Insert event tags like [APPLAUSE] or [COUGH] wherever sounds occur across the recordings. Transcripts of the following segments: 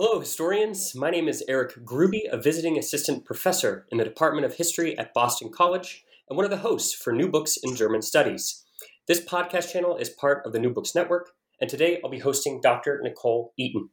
Hello, historians. My name is Eric Gruby, a visiting assistant professor in the Department of History at Boston College and one of the hosts for New Books in German Studies. This podcast channel is part of the New Books Network, and today I'll be hosting Dr. Nicole Eaton.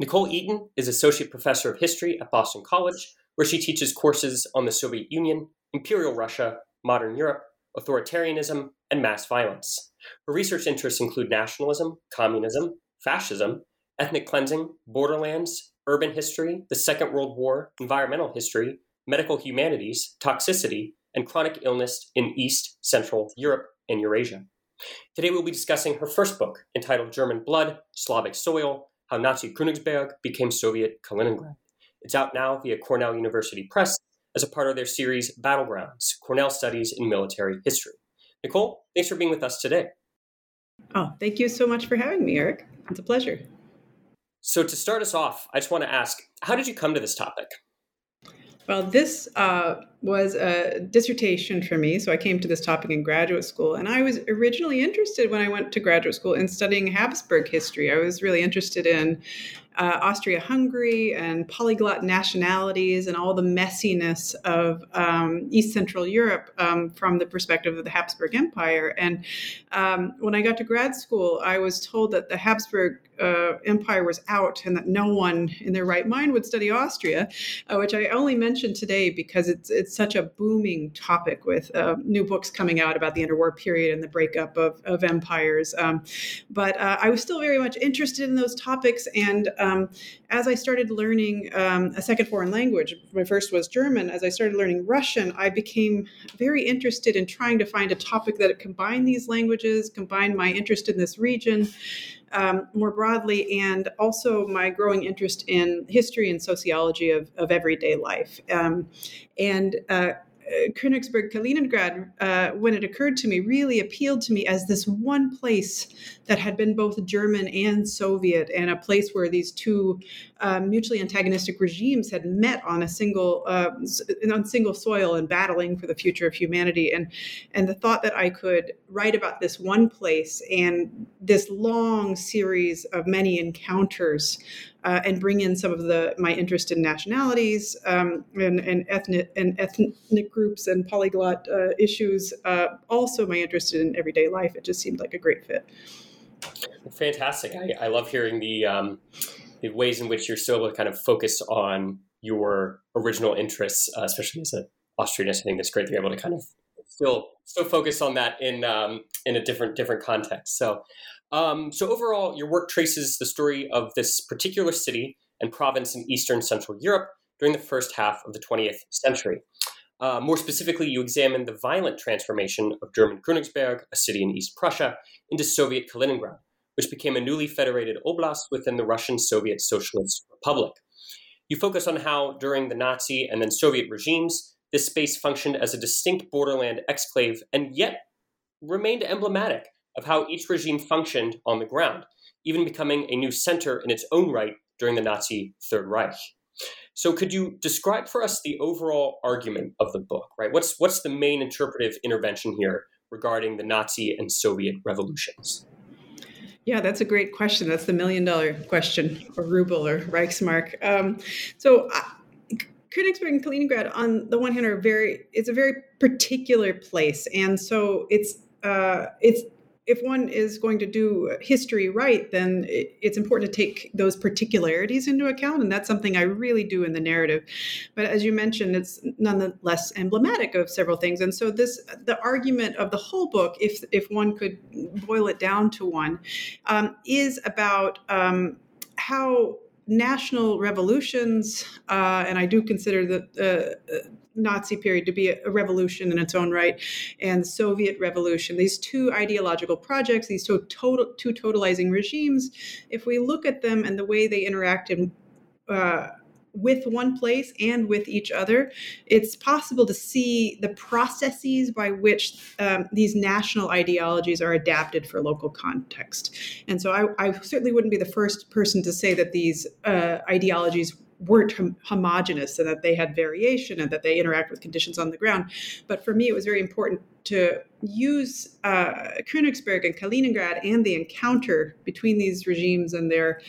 Nicole Eaton is Associate Professor of History at Boston College, where she teaches courses on the Soviet Union, Imperial Russia, modern Europe, authoritarianism, and mass violence. Her research interests include nationalism, communism, fascism, ethnic cleansing, borderlands, urban history, the Second World War, environmental history, medical humanities, toxicity, and chronic illness in East, Central Europe, and Eurasia. Today we'll be discussing her first book, entitled German Blood, Slavic Soil How Nazi Königsberg Became Soviet Kaliningrad. It's out now via Cornell University Press as a part of their series Battlegrounds Cornell Studies in Military History. Nicole, thanks for being with us today. Oh, thank you so much for having me, Eric. It's a pleasure. So, to start us off, I just want to ask how did you come to this topic? Well, this uh, was a dissertation for me. So I came to this topic in graduate school. And I was originally interested when I went to graduate school in studying Habsburg history. I was really interested in uh, Austria Hungary and polyglot nationalities and all the messiness of um, East Central Europe um, from the perspective of the Habsburg Empire. And um, when I got to grad school, I was told that the Habsburg uh, Empire was out and that no one in their right mind would study Austria, uh, which I only mentioned today because it's, it's such a booming topic with uh, new books coming out about the interwar period and the breakup of, of empires. Um, but uh, I was still very much interested in those topics and um, as I started learning um, a second foreign language, my first was German, as I started learning Russian, I became very interested in trying to find a topic that combined these languages, combined my interest in this region um, more broadly, and also my growing interest in history and sociology of, of everyday life. Um, and uh, Königsberg Kaliningrad, uh, when it occurred to me, really appealed to me as this one place that had been both German and Soviet, and a place where these two uh, mutually antagonistic regimes had met on a single uh, on single soil and battling for the future of humanity. And and the thought that I could write about this one place and this long series of many encounters uh, and bring in some of the my interest in nationalities um, and, and ethnic and ethnic groups and polyglot uh, issues. Uh, also, my interest in everyday life. It just seemed like a great fit. Fantastic! I, I love hearing the, um, the ways in which you're still able to kind of focus on your original interests, uh, especially as an Austrianist. I think that's great. They're able to kind of still still focus on that in um, in a different different context. So um, so overall, your work traces the story of this particular city and province in eastern Central Europe during the first half of the 20th century. Uh, more specifically, you examine the violent transformation of German Königsberg, a city in East Prussia, into Soviet Kaliningrad, which became a newly federated oblast within the Russian Soviet Socialist Republic. You focus on how, during the Nazi and then Soviet regimes, this space functioned as a distinct borderland exclave and yet remained emblematic of how each regime functioned on the ground, even becoming a new center in its own right during the Nazi Third Reich. So, could you describe for us the overall argument of the book? Right, what's what's the main interpretive intervention here regarding the Nazi and Soviet revolutions? Yeah, that's a great question. That's the million dollar question, or ruble, or Reichsmark. Um, so, uh, Königsberg and Kaliningrad, on the one hand, are very. It's a very particular place, and so it's uh, it's if one is going to do history right, then it's important to take those particularities into account. And that's something I really do in the narrative. But as you mentioned, it's nonetheless emblematic of several things. And so this the argument of the whole book, if if one could boil it down to one, um, is about um, how national revolutions, uh, and I do consider the uh, Nazi period to be a, revolution in its own right, and the Soviet Revolution. These two ideological projects, these two, total, two totalizing regimes, if we look at them and the way they interacted uh, with one place and with each other, it's possible to see the processes by which um, these national ideologies are adapted for local context. And so I, I, certainly wouldn't be the first person to say that these uh, ideologies weren't hom- homogenous and that they had variation and that they interact with conditions on the ground. But for me, it was very important to use uh, Königsberg and Kaliningrad and the encounter between these regimes and their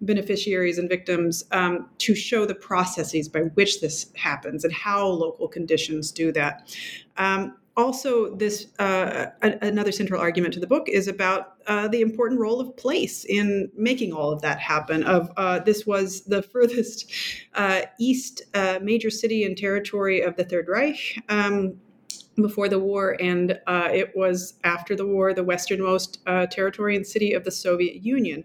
beneficiaries and victims um, to show the processes by which this happens and how local conditions do that. Um, also, this uh, another central argument to the book is about uh, the important role of place in making all of that happen. Of uh, this was the [LAUGHS] furthest uh, east uh, major city and territory of the Third Reich. Um, before the war, and uh, it was after the war the westernmost uh, territory and city of the Soviet Union.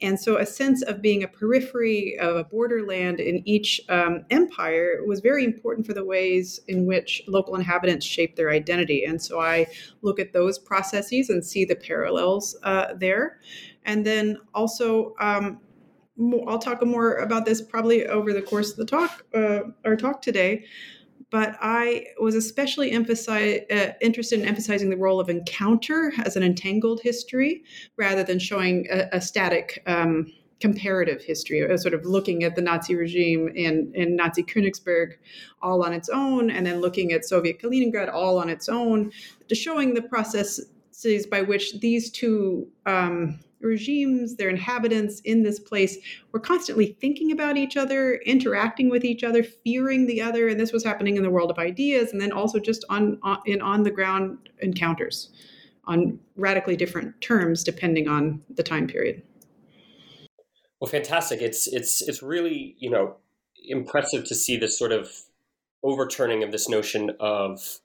And so, a sense of being a periphery of a borderland in each um, empire was very important for the ways in which local inhabitants shape their identity. And so, I look at those processes and see the parallels uh, there. And then also, um, I'll talk more about this probably over the course of the talk, uh, our talk today but I was especially emphasize, uh, interested in emphasizing the role of encounter as an entangled history rather than showing a, a static um, comparative history, uh, sort of looking at the Nazi regime in, in Nazi Königsberg all on its own, and then looking at Soviet Kaliningrad all on its own, to showing the processes by which these two um, regimes, their inhabitants in this place were constantly thinking about each other, interacting with each other, fearing the other, and this was happening in the world of ideas, and then also just on, on in on the ground encounters on radically different terms depending on the time period. Well, fantastic! It's it's it's really you know impressive to see this sort of overturning of this notion of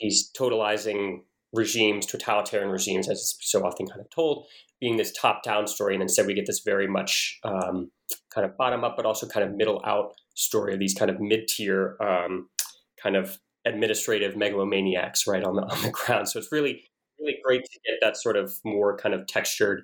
these totalizing regimes, totalitarian regimes, as it's so often kind of told, being this top down story. And instead, we get this very much um, kind of bottom up, but also kind of middle out story of these kind of mid tier um, kind of administrative megalomaniacs right on the, [LAUGHS] on the ground. So it's really, really great to get that sort of more kind of textured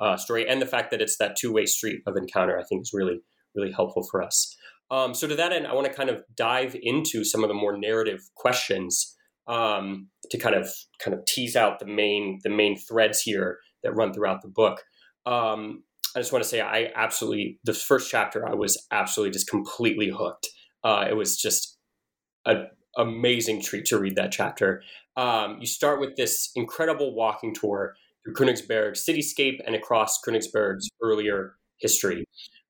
uh, story. And the fact that it's that two way street of encounter, I think is really, really helpful for us. Um, so to that end, I want to kind of dive into some of the more narrative questions um, to kind of kind of tease out the main the main threads here that run throughout the book. Um, I just want to say I absolutely the first chapter I was absolutely just completely hooked. Uh, it was just an amazing treat to read that chapter. Um, you start with this incredible walking tour through Königsberg cityscape and across Königsberg's earlier history.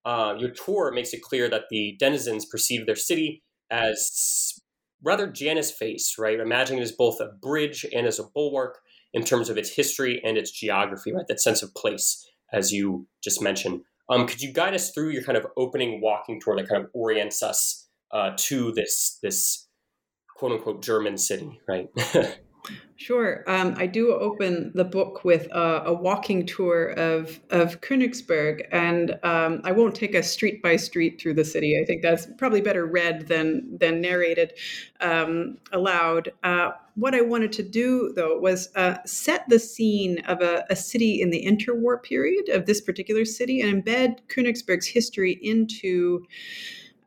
Uh, your tour makes it clear that the denizens perceive their city as rather Janus face, right? Imagining it as both a bridge and as a bulwark in terms of its history and its geography, right? That sense of place, as you just mentioned. Um, could you guide us through your kind of opening walking tour that kind of orients us uh, to this this quote unquote German city, right? [LAUGHS] Sure. Um, I do open the book with a, a, walking tour of, of Königsberg, and um, I won't take us street by street through the city. I think that's probably better read than, than narrated um, aloud. Uh, what I wanted to do, though, was uh, set the scene of a, a, city in the interwar period of this particular city and embed Königsberg's history into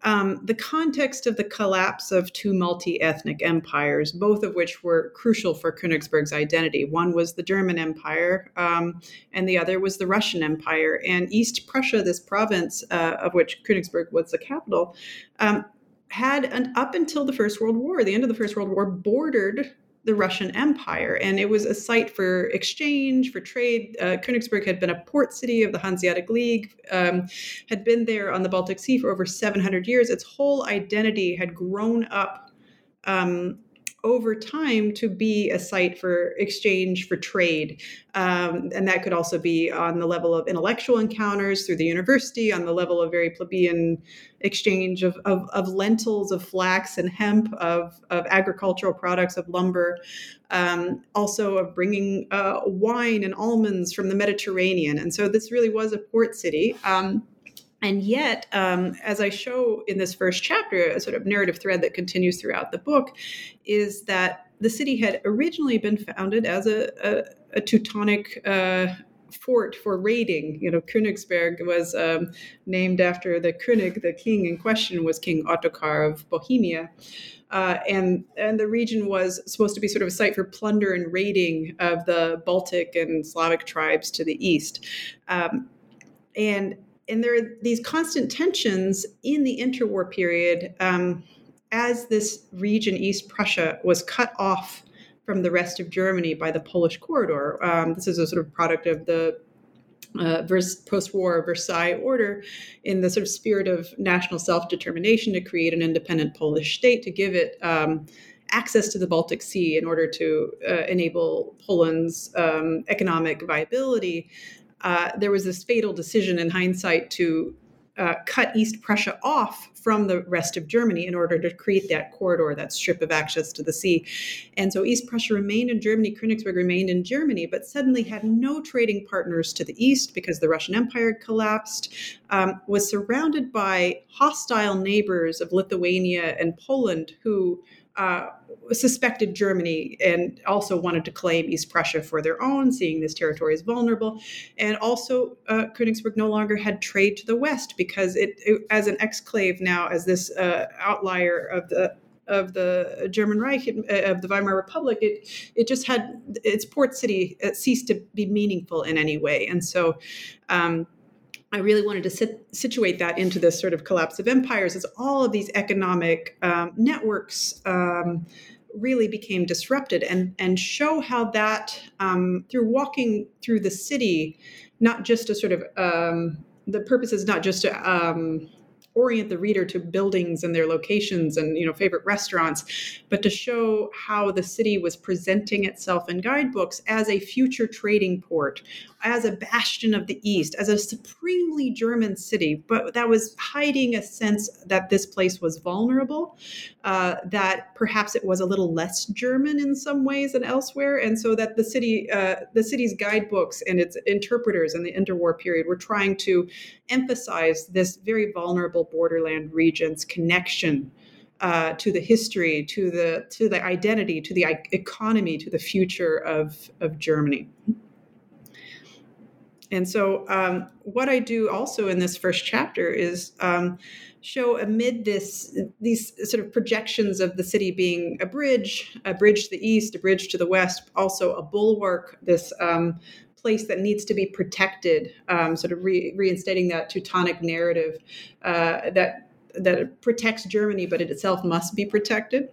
um, the context of the collapse of two multi ethnic empires, both of which were crucial for Königsberg's identity. One was the German Empire, um, and the other was the Russian Empire. And East Prussia, this province uh, of which Königsberg was the capital, um, had an, up until the First World War, the end of the First World War, bordered the Russian Empire. And it was a site for exchange, for trade. Uh, Königsberg had been a port city of the Hanseatic League, um, had been there on the Baltic Sea for over 700 years. Its whole identity had grown up um, over time to be a site for exchange for trade. Um, and that could also be on the level of intellectual encounters through the university, on the level of very plebeian exchange of, of, of lentils, of flax and hemp, of, of agricultural products, of lumber, um, also of bringing uh, wine and almonds from the Mediterranean. And so this really was a port city. Um, and yet, um, as I show in this first chapter, a sort of narrative thread that continues throughout the book is that the city had originally been founded as a, a, a Teutonic uh, fort for raiding. You know, Königsberg was um, named after the König, the king in question was King Ottokar of Bohemia. Uh, and and the region was supposed to be sort of a site for plunder and raiding of the Baltic and Slavic tribes to the east. Um, and and there are these constant tensions in the interwar period um, as this region, East Prussia, was cut off from the rest of Germany by the Polish corridor. Um, this is a sort of product of the uh, post-war Versailles order in the sort of spirit of national self-determination to create an independent Polish state to give it um, access to the Baltic Sea in order to uh, enable Poland's um, economic viability uh, there was this fatal decision in hindsight to uh, cut East Prussia off from the rest of Germany in order to create that corridor, that strip of access to the sea. And so East Prussia remained in Germany, Königsberg remained in Germany, but suddenly had no trading partners to the east because the Russian Empire collapsed, um, was surrounded by hostile neighbors of Lithuania and Poland who uh, suspected Germany and also wanted to claim East Prussia for their own, seeing this territory as vulnerable. And also, uh, Königsberg no longer had trade to the west because it, it as an exclave now, as this uh, outlier of the of the German Reich uh, of the Weimar Republic, it it just had its port city ceased to be meaningful in any way, and so. Um, I really wanted to sit, situate that into this sort of collapse of empires as all of these economic um, networks um, really became disrupted and, and show how that, um, through walking through the city, not just to sort of, um, the purpose is not just to um, orient the reader to buildings and their locations and you know favorite restaurants but to show how the city was presenting itself in guidebooks as a future trading port as a bastion of the East, as a supremely German city, but that was hiding a sense that this place was vulnerable, uh, that perhaps it was a little less German in some ways than elsewhere, and so that the city, uh, the city's guidebooks and its interpreters in the interwar period were trying to emphasize this very vulnerable borderland region's connection. Uh, to the history, to the to the identity, to the economy, to the future of of Germany. And so, um, what I do also in this first chapter is um, show amid this these sort of projections of the city being a bridge, a bridge to the east, a bridge to the west, also a bulwark. This um, place that needs to be protected, um, sort of re- reinstating that Teutonic narrative uh, that that protects Germany, but it itself must be protected.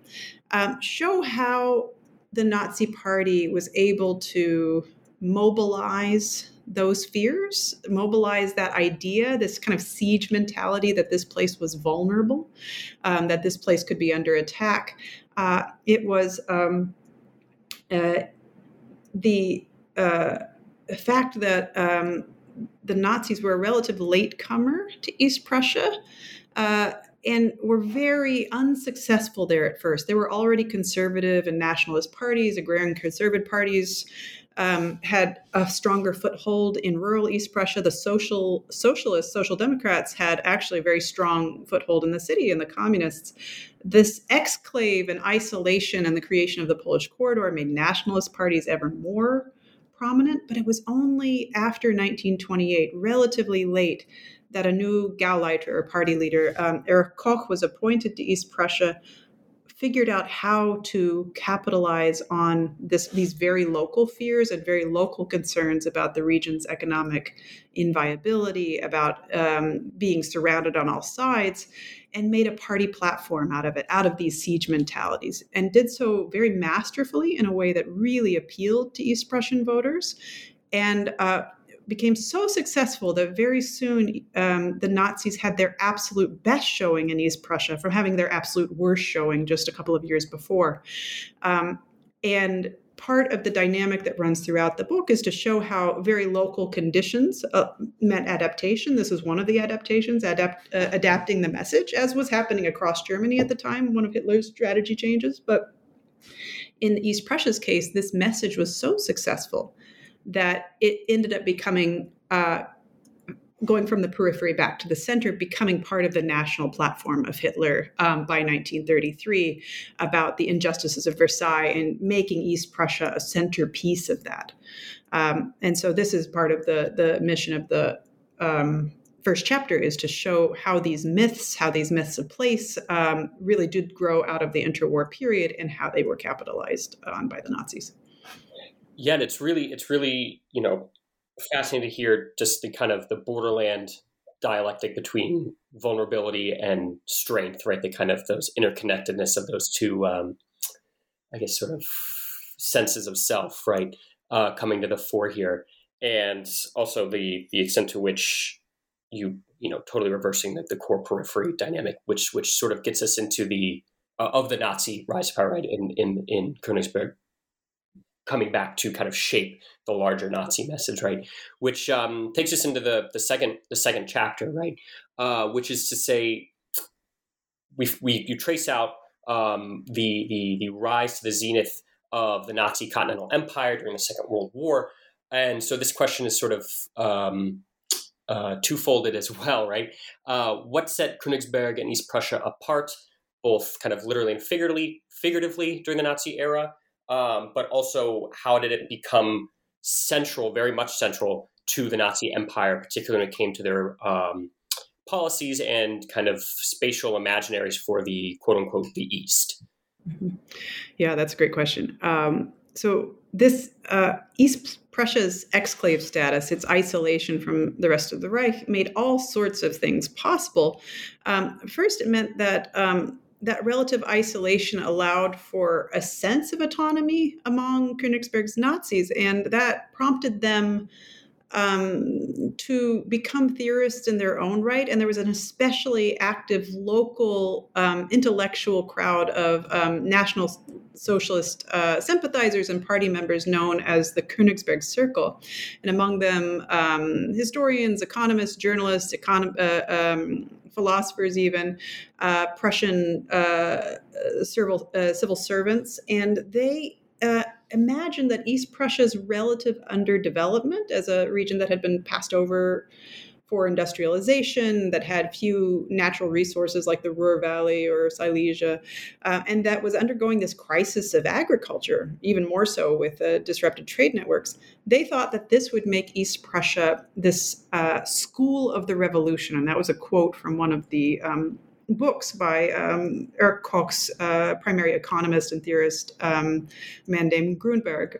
Um, show how the Nazi Party was able to mobilize those fears, mobilize that idea, this kind of siege mentality that this place was vulnerable, um, that this place could be under attack. Uh, it was um, uh, the uh, fact that um, the Nazis were a relative latecomer to East Prussia. Uh, and were very unsuccessful there at first. There were already conservative and nationalist parties, agrarian conservative parties, um, had a stronger foothold in rural East Prussia. The social socialists, social democrats, had actually a very strong foothold in the city, and the communists. This exclave and isolation and the creation of the Polish corridor made nationalist parties ever more prominent. But it was only after 1928, relatively late, that a new Gauleiter or party leader, um, Erich Koch, was appointed to East Prussia figured out how to capitalize on this these very local fears and very local concerns about the region's economic inviability, about um, being surrounded on all sides, and made a party platform out of it, out of these siege mentalities, and did so very masterfully in a way that really appealed to East Prussian voters. And uh, became so successful that very soon um, the Nazis had their absolute best showing in East Prussia from having their absolute worst showing just a couple of years before. Um, and part of the dynamic that runs throughout the book is to show how very local conditions uh, meant adaptation. This is one of the adaptations, adapt, uh, adapting the message, as was happening across Germany at the time, one of Hitler's strategy changes. But in East Prussia's case, this message was so successful that it ended up becoming uh, going from the periphery back to the center, becoming part of the national platform of Hitler um, by 1933 about the injustices of Versailles and making East Prussia a centerpiece of that. Um, and so this is part of the the mission of the um, first chapter is to show how these myths, how these myths of place, um, really did grow out of the interwar period and how they were capitalized on by the Nazis yeah, and it's really it's really you know fascinating to hear just the kind of the borderland dialectic between vulnerability and strength, right? The kind of those interconnectedness of those two, um, I guess, sort of senses of self, right, uh, coming to the fore here, and also the the extent to which you you know totally reversing the, the core periphery dynamic, which which sort of gets us into the uh, of the Nazi rise of power, right, in in in Königsberg coming back to kind of shape the larger Nazi message, right? Which um, takes us into the the second the second chapter, right? Uh, which is to say, we we you trace out um, the the the rise to the zenith of the Nazi Continental Empire during the Second World War, and so this question is sort of um, uh, twofolded as [LAUGHS] well, right? Uh, what set Königsberg and East Prussia apart, both kind of literally and figuratively, figuratively during the Nazi era? Um, but also how did it become central, very much central to the Nazi Empire, particularly when it came to their um, policies and kind of spatial imaginaries for the quote unquote the East? Mm-hmm. Yeah, that's a great question. Um, so this uh, East Prussia's exclave status, its isolation from the rest of the Reich, made all sorts of things possible. Um, first, it meant that um, that relative isolation allowed for a sense of autonomy among Königsberg's Nazis, and that prompted them um, to become theorists in their own right. And there was an especially active local um, intellectual crowd of um, National Socialist uh, sympathizers and party members known as the Königsberg Circle. And among them, um, historians, economists, journalists, econ- uh, um, philosophers, even uh, Prussian uh, civil, uh, civil servants, and they uh, imagined that East Prussia's relative underdevelopment as a region that had been passed over for industrialization, that had few natural resources like the Ruhr Valley or Silesia, uh, and that was undergoing this crisis of agriculture, even more so with uh, disrupted trade networks. They thought that this would make East Prussia this uh, school of the revolution. And that was a quote from one of the um, books by um, Erich Koch's uh, primary economist and theorist, um, man named Grunberg.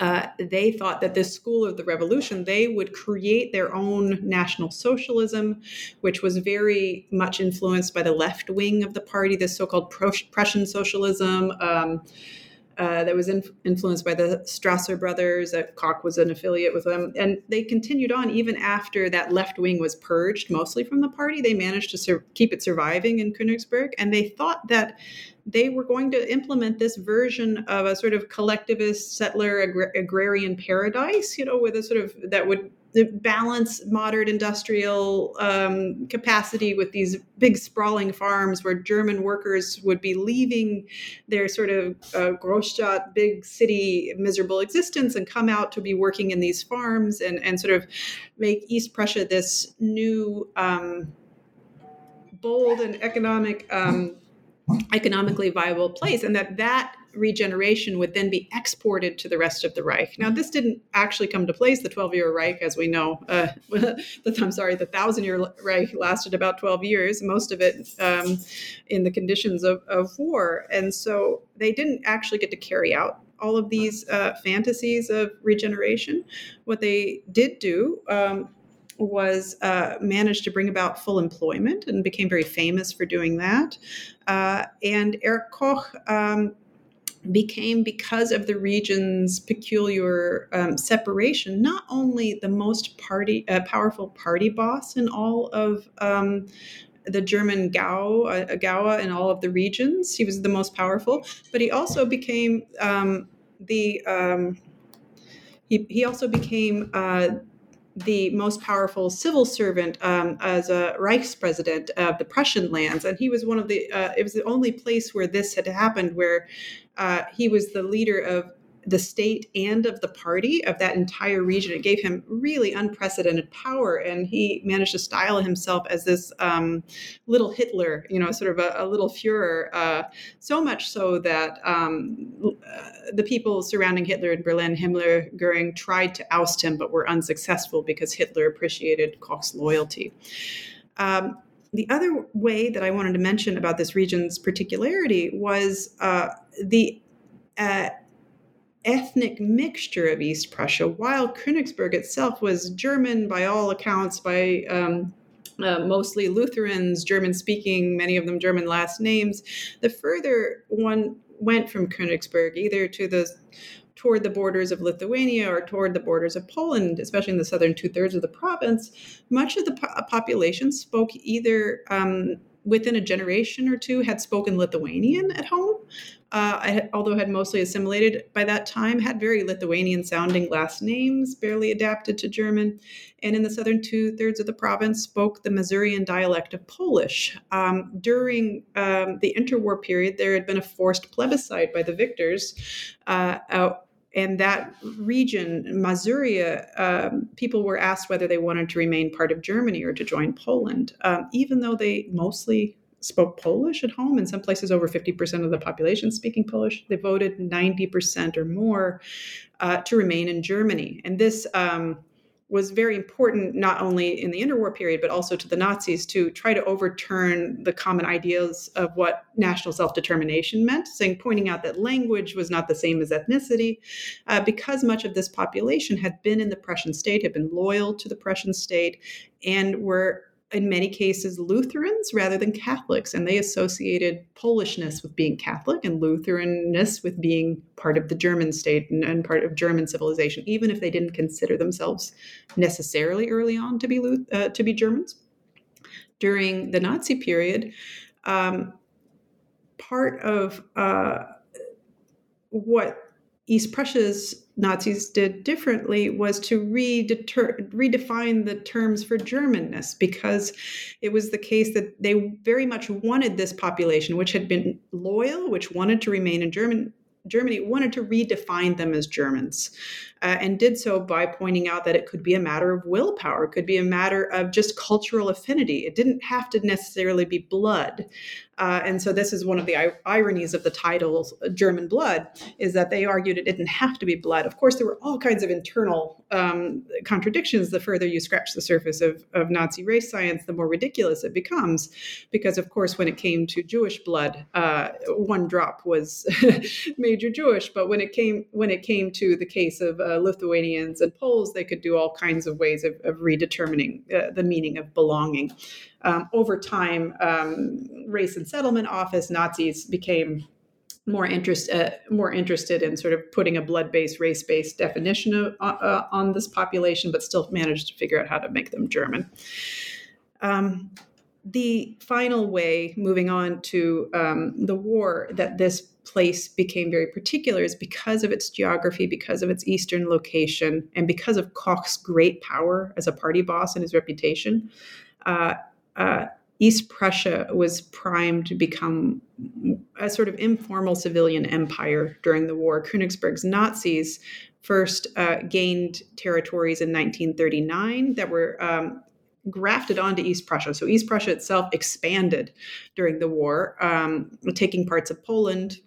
Uh, they thought that this school of the revolution they would create their own national socialism which was very much influenced by the left wing of the party this so-called prussian socialism um, uh, that was in, influenced by the Strasser brothers. That Koch was an affiliate with them, and they continued on even after that left wing was purged, mostly from the party. They managed to sur- keep it surviving in Königsberg, and they thought that they were going to implement this version of a sort of collectivist settler agr- agrarian paradise, you know, with a sort of that would balance modern industrial um, capacity with these big sprawling farms where German workers would be leaving their sort of uh, Großstadt, big city, miserable existence and come out to be working in these farms and, and sort of make East Prussia this new, um, bold and economic. Um, economically viable place, and that that regeneration would then be exported to the rest of the Reich. Now, this didn't actually come to place. The 12 year Reich, as we know, uh, [LAUGHS] I'm sorry, the thousand year Reich lasted about 12 years, most of it um, in the conditions of, of war. And so they didn't actually get to carry out all of these uh, fantasies of regeneration. What they did do um, was uh, to bring about full employment and became very famous for doing that. Uh, and Erich Koch um, became because of the region's peculiar um, separation not only the most party uh, powerful party boss in all of um, the German Gau, uh, Gaue in all of the regions. He was the most powerful, but he also became um, the um, he, he also became uh, the most powerful civil servant um, as a Reichspresident of the Prussian lands, and he was one of the. Uh, it was the only place where this had happened, where uh, he was the leader of the state and of the party of that entire region. It gave him really unprecedented power, and he managed to style himself as this um, little Hitler, you know, sort of a, a little Fuhrer. Uh, so much so that um, uh, the people surrounding Hitler in Berlin, Himmler, Goering, tried to oust him, but were unsuccessful because Hitler appreciated Koch's loyalty. Um, the other way that I wanted to mention about this region's particularity was uh, the uh, ethnic mixture of East Prussia, while Königsberg itself was German by all accounts, by um, uh, mostly Lutherans, German speaking, many of them German last names. The further one went from Königsberg, either to the toward the borders of Lithuania or toward the borders of Poland, especially in the southern two thirds of the province, much of the po- population spoke either um, within a generation or two had spoken Lithuanian at home, uh, had, although had mostly assimilated by that time, had very Lithuanian sounding last names, barely adapted to German, and in the southern two thirds of the province spoke the Masurian dialect of Polish. Um, during um, the interwar period, there had been a forced plebiscite by the victors. Uh, and that region, Masuria, um, people were asked whether they wanted to remain part of Germany or to join Poland, um, even though they mostly spoke Polish at home. In some places, over 50% of the population speaking Polish. They voted 90% or more uh, to remain in Germany. And this um, was very important not only in the interwar period but also to the Nazis to try to overturn the common ideas of what national self-determination meant, saying pointing out that language was not the same as ethnicity, uh, because much of this population had been in the Prussian state, had been loyal to the Prussian state, and were in many cases Lutherans rather than Catholics, and they associated Polishness with being Catholic and Lutheranness with being part of the German state and, and, part of German civilization, even if they didn't consider themselves necessarily early on to be uh, to be Germans. During the Nazi period, um, part of uh, what East Prussia's Nazis did differently was to redefine the terms for Germanness because it was the case that they very much wanted this population, which had been loyal, which wanted to remain in German, Germany, wanted to redefine them as Germans uh, and did so by pointing out that it could be a matter of willpower, it could be a matter of just cultural affinity. It didn't have to necessarily be blood. Uh, and so this is one of the I- ironies of the title german blood is that they argued it didn't have to be blood of course there were all kinds of internal um, contradictions the further you scratch the surface of, of nazi race science the more ridiculous it becomes because of course when it came to jewish blood uh, one drop was [LAUGHS] major jewish but when it came when it came to the case of uh, Lithuanians and Poles, they could do all kinds of ways of, of redetermining uh, the meaning of belonging. Um, over time, um, Race and Settlement Office Nazis became more interest uh, more interested in sort of putting a blood-based race-based definition of, uh, on this population but still managed to figure out how to make them german um, the final way moving on to um, the war that this place became very particular is because of its geography, because of its eastern location, and because of Koch's great power as a party boss and his reputation. Uh, uh, East Prussia was primed to become a sort of informal civilian empire during the war. Königsberg's Nazis first uh, gained territories in 1939 that were um, grafted onto East Prussia. So East Prussia itself expanded during the war, um, taking parts of Poland.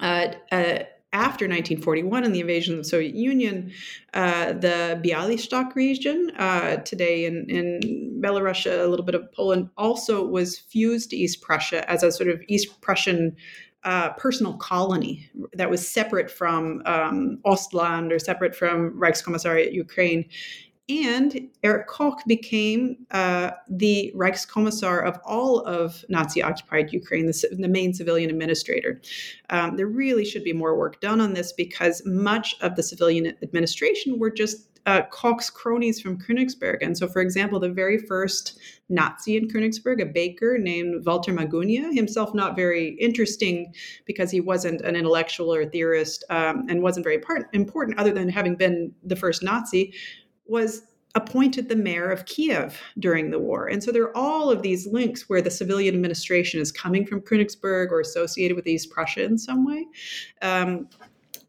Uh, uh, after 1941 and the invasion of the Soviet Union, uh, the Bialystok region, uh, today in, in Belarus, a little bit of Poland, also was fused to East Prussia as a sort of East Prussian uh, personal colony that was separate from um, Ostland or separate from Reichskommissariat Ukraine. And Erich Koch became uh, the Reichskommissar of all of Nazi occupied Ukraine, the, the, main civilian administrator. Um, there really should be more work done on this because much of the civilian administration were just uh, Koch's cronies from Königsberg. And so, for example, the very first Nazi in Königsberg, a baker named Walter Magunia, himself not very interesting because he wasn't an intellectual or theorist um, and wasn't very part- important other than having been the first Nazi, was appointed the mayor of Kiev during the war. And so there are all of these links where the civilian administration is coming from Königsberg or associated with East Prussia in some way. Um,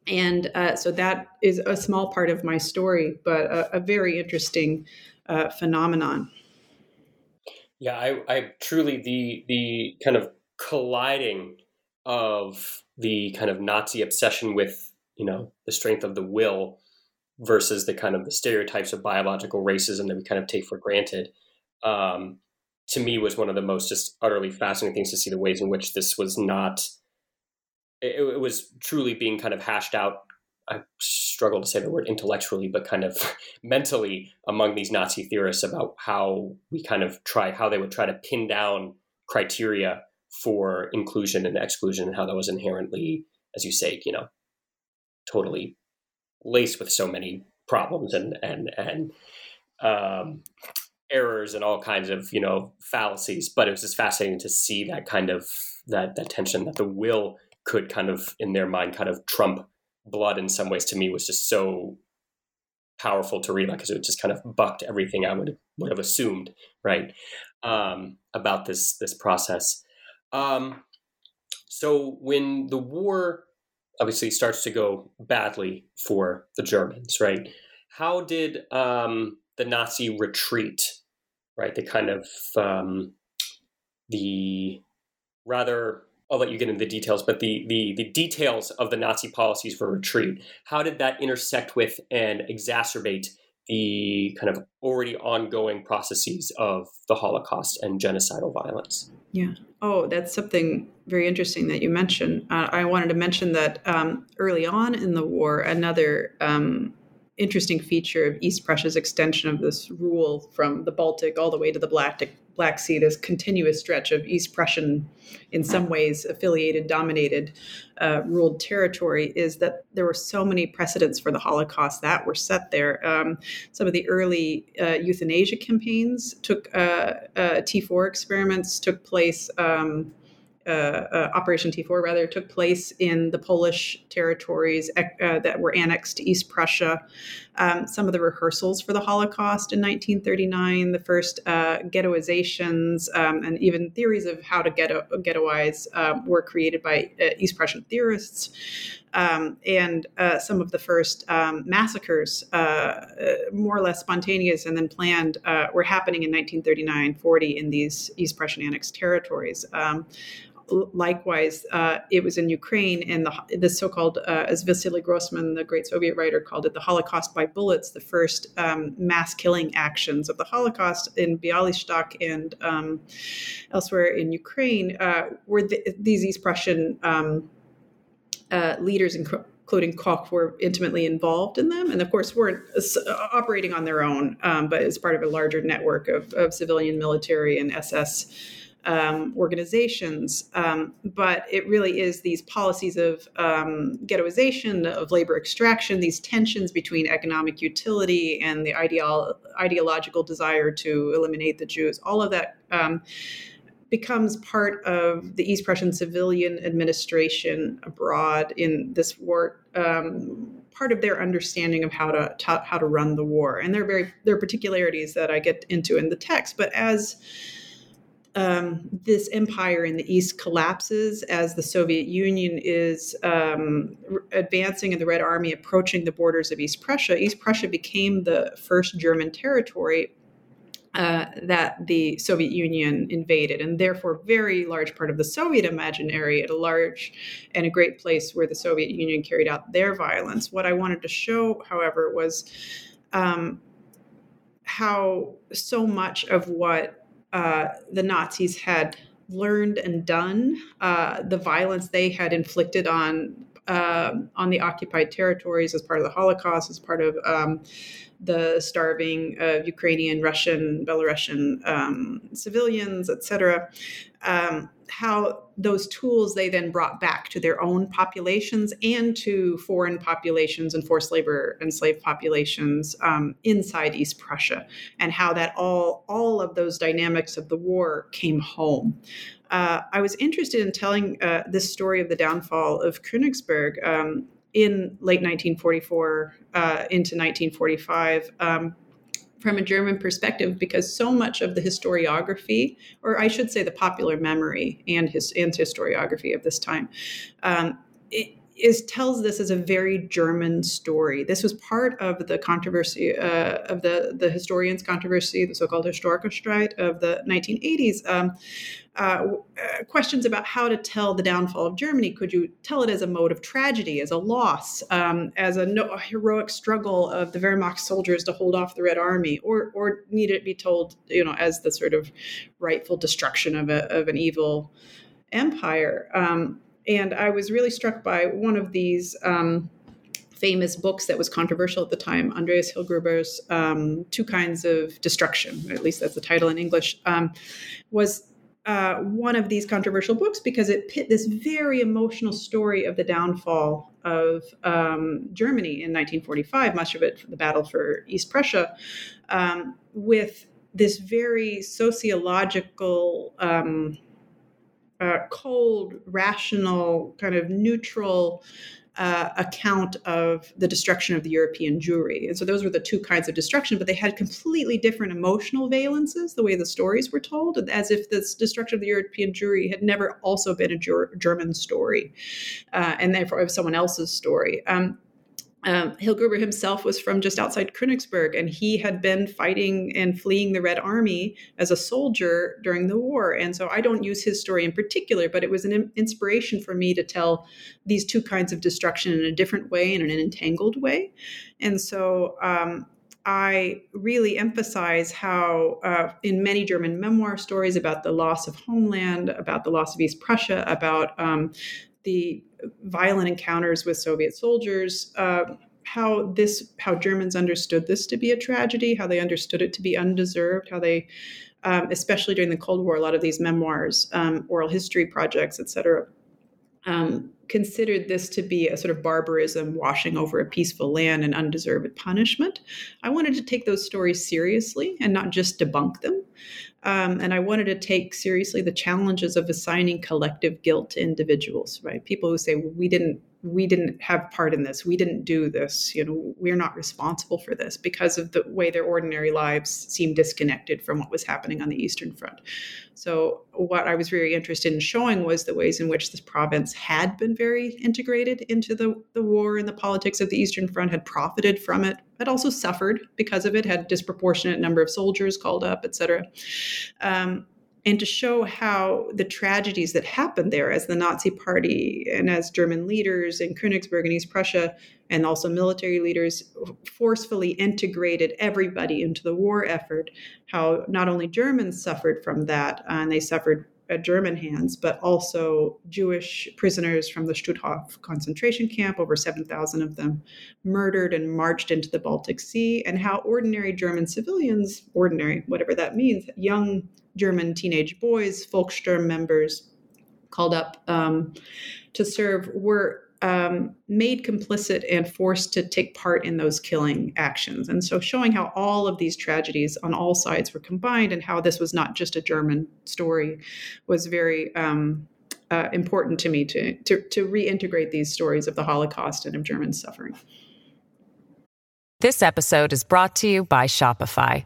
and uh, so that is a small part of my story, but a, a very interesting uh, phenomenon. Yeah, I, I truly the the kind of colliding of the kind of Nazi obsession with you know the strength of the will versus the kind of the stereotypes of biological racism that we kind of take for granted. Um, to me, was one of the most just utterly fascinating things to see the ways in which this was not. It, it was truly being kind of hashed out. I struggle to say the word intellectually, but kind of [LAUGHS] mentally among these Nazi theorists about how we kind of try, how they would try to pin down criteria for inclusion and exclusion, and how that was inherently, as you say, you know, totally laced with so many problems and and and um, errors and all kinds of you know fallacies. But it was just fascinating to see that kind of that that tension that the will could kind of in their mind kind of trump blood in some ways. To me, was just so powerful to read because it just kind of bucked everything I would would have assumed right um, about this this process. Um, so when the war obviously starts to go badly for the Germans, right? How did um, the Nazi retreat, right? The kind of um, the rather I'll let you get into the details, but the, the the details of the Nazi policies for retreat, how did that intersect with and exacerbate the kind of already ongoing processes of the Holocaust and genocidal violence? Yeah. Oh, that's something very interesting that you mentioned. Uh, I wanted to mention that um, early on in the war, another um, interesting feature of East Prussia's extension of this rule from the Baltic all the way to the Black, Black Sea, this continuous stretch of East Prussian, in some ways affiliated, dominated, uh, ruled territory, is that there were so many precedents for the Holocaust that were set there. Um, some of the early uh, euthanasia campaigns took uh, uh T4 experiments took place. Um, uh, uh, Operation T4 rather took place in the Polish territories that were annexed to East Prussia. Um, some of the rehearsals for the Holocaust in 1939, the first uh, ghettoizations, um, and even theories of how to ghetto, ghettoize um, were created by uh, East Prussian theorists. Um, and uh, some of the first um, massacres, more or less spontaneous and then planned, were happening in 1939 40 in these East Prussian annexed territories. Likewise, uh, it was in Ukraine, and the, the so-called, uh, as Vasily Grossman, the great Soviet writer, called it, the Holocaust by bullets, the first um, mass killing actions of the Holocaust in Bialystok and um, elsewhere in Ukraine, uh, were the, these East Prussian um, uh, leaders, including Koch, were intimately involved in them, and of course weren't uh, operating on their own, um, but as part of a larger network of, of civilian, military, and SS um, organizations. Um, but it really is these policies of um, ghettoization, of labor extraction, these tensions between economic utility and the ideolo- ideological desire to eliminate the Jews. All of that um, becomes part of the East Prussian civilian administration abroad in this war. Um, part of their understanding of how to, to how to run the war, and there are very there are particularities that I get into in the text. But as um, this empire in the east collapses as the Soviet Union is um, advancing and the Red Army approaching the borders of East Prussia. East Prussia became the first German territory uh, that the Soviet Union invaded, and therefore very large part of the Soviet imaginary at a large and a great place where the Soviet Union carried out their violence. What I wanted to show, however, was um, how so much of what uh, the Nazis had learned and done, uh, the violence they had inflicted on uh, on the occupied territories as part of the Holocaust, as part of um, the starving of Ukrainian, Russian, Belarusian um, civilians, etc. how those tools they then brought back to their own populations and to foreign populations and forced labor and slave populations um, inside East Prussia, and how that all all of those dynamics of the war came home. Uh, I was interested in telling uh, this story of the downfall of Königsberg um, in late 1944 uh, into 1945 um, from a German perspective because so much of the historiography, or I should say the popular memory and his and historiography of this time, um, it, is tells this as a very German story. This was part of the controversy uh, of the the historians' controversy, the so-called Historikerstreit of the 1980s. Um, uh, uh, questions about how to tell the downfall of Germany. Could you tell it as a mode of tragedy, as a loss, um, as a, no, a, heroic struggle of the Wehrmacht soldiers to hold off the Red Army, or or need it be told, you know, as the sort of rightful destruction of a, of an evil empire? Um, and I was really struck by one of these. Um, famous books that was controversial at the time, Andreas Hillgruber's um, Two Kinds of Destruction, at least that's the title in English, um, was uh, one of these controversial books because it pit this very emotional story of the downfall of um, Germany in 1945, much of it the battle for East Prussia, um, with this very sociological, um, uh, cold, rational, kind of neutral uh, account of the destruction of the European Jewry. And so those were the two kinds of destruction, but they had completely different emotional valences, the way the stories were told, as if this destruction of the European Jewry had never also been a German story, uh, and therefore someone else's story. Um, um, himself was from just outside Königsberg, and he had been fighting and fleeing the Red Army as a soldier during the war. And so I don't use his story in particular, but it was an inspiration for me to tell these two kinds of destruction in a different way and in an entangled way. And so um, I really emphasize how, uh, in many German memoir stories about the loss of homeland, about the loss of East Prussia, about um, the violent encounters with Soviet soldiers, uh, how this how Germans understood this to be a tragedy, how they understood it to be undeserved, how they um, especially during the Cold War, a lot of these memoirs, um, oral history projects, et cetera, um, considered this to be a sort of barbarism washing over a peaceful land and undeserved punishment. I wanted to take those stories seriously and not just debunk them. Um, and I wanted to take seriously the challenges of assigning collective guilt to individuals, right? People who say, well, we didn't we didn't have part in this we didn't do this you know we're not responsible for this because of the way their ordinary lives seem disconnected from what was happening on the eastern front. So what i was very interested in showing was the ways in which this province had been very integrated into the, the war and the politics of the eastern front had profited from it had also suffered because of it had disproportionate number of soldiers called up etc um, and to show how the tragedies that happened there as the Nazi Party and as German leaders in Königsberg and East Prussia, and also military leaders, forcefully integrated everybody into the war effort, how not only Germans suffered from that, uh, and they suffered at German hands, but also Jewish prisoners from the Stutthof concentration camp, over 7,000 of them murdered and marched into the Baltic Sea, and how ordinary German civilians, ordinary, whatever that means, young German teenage boys, Volkssturm members called up um, to serve, were um, made complicit and forced to take part in those killing actions. And so, showing how all of these tragedies on all sides were combined and how this was not just a German story was very um, uh, important to me to, to, to reintegrate these stories of the Holocaust and of German suffering. This episode is brought to you by Shopify.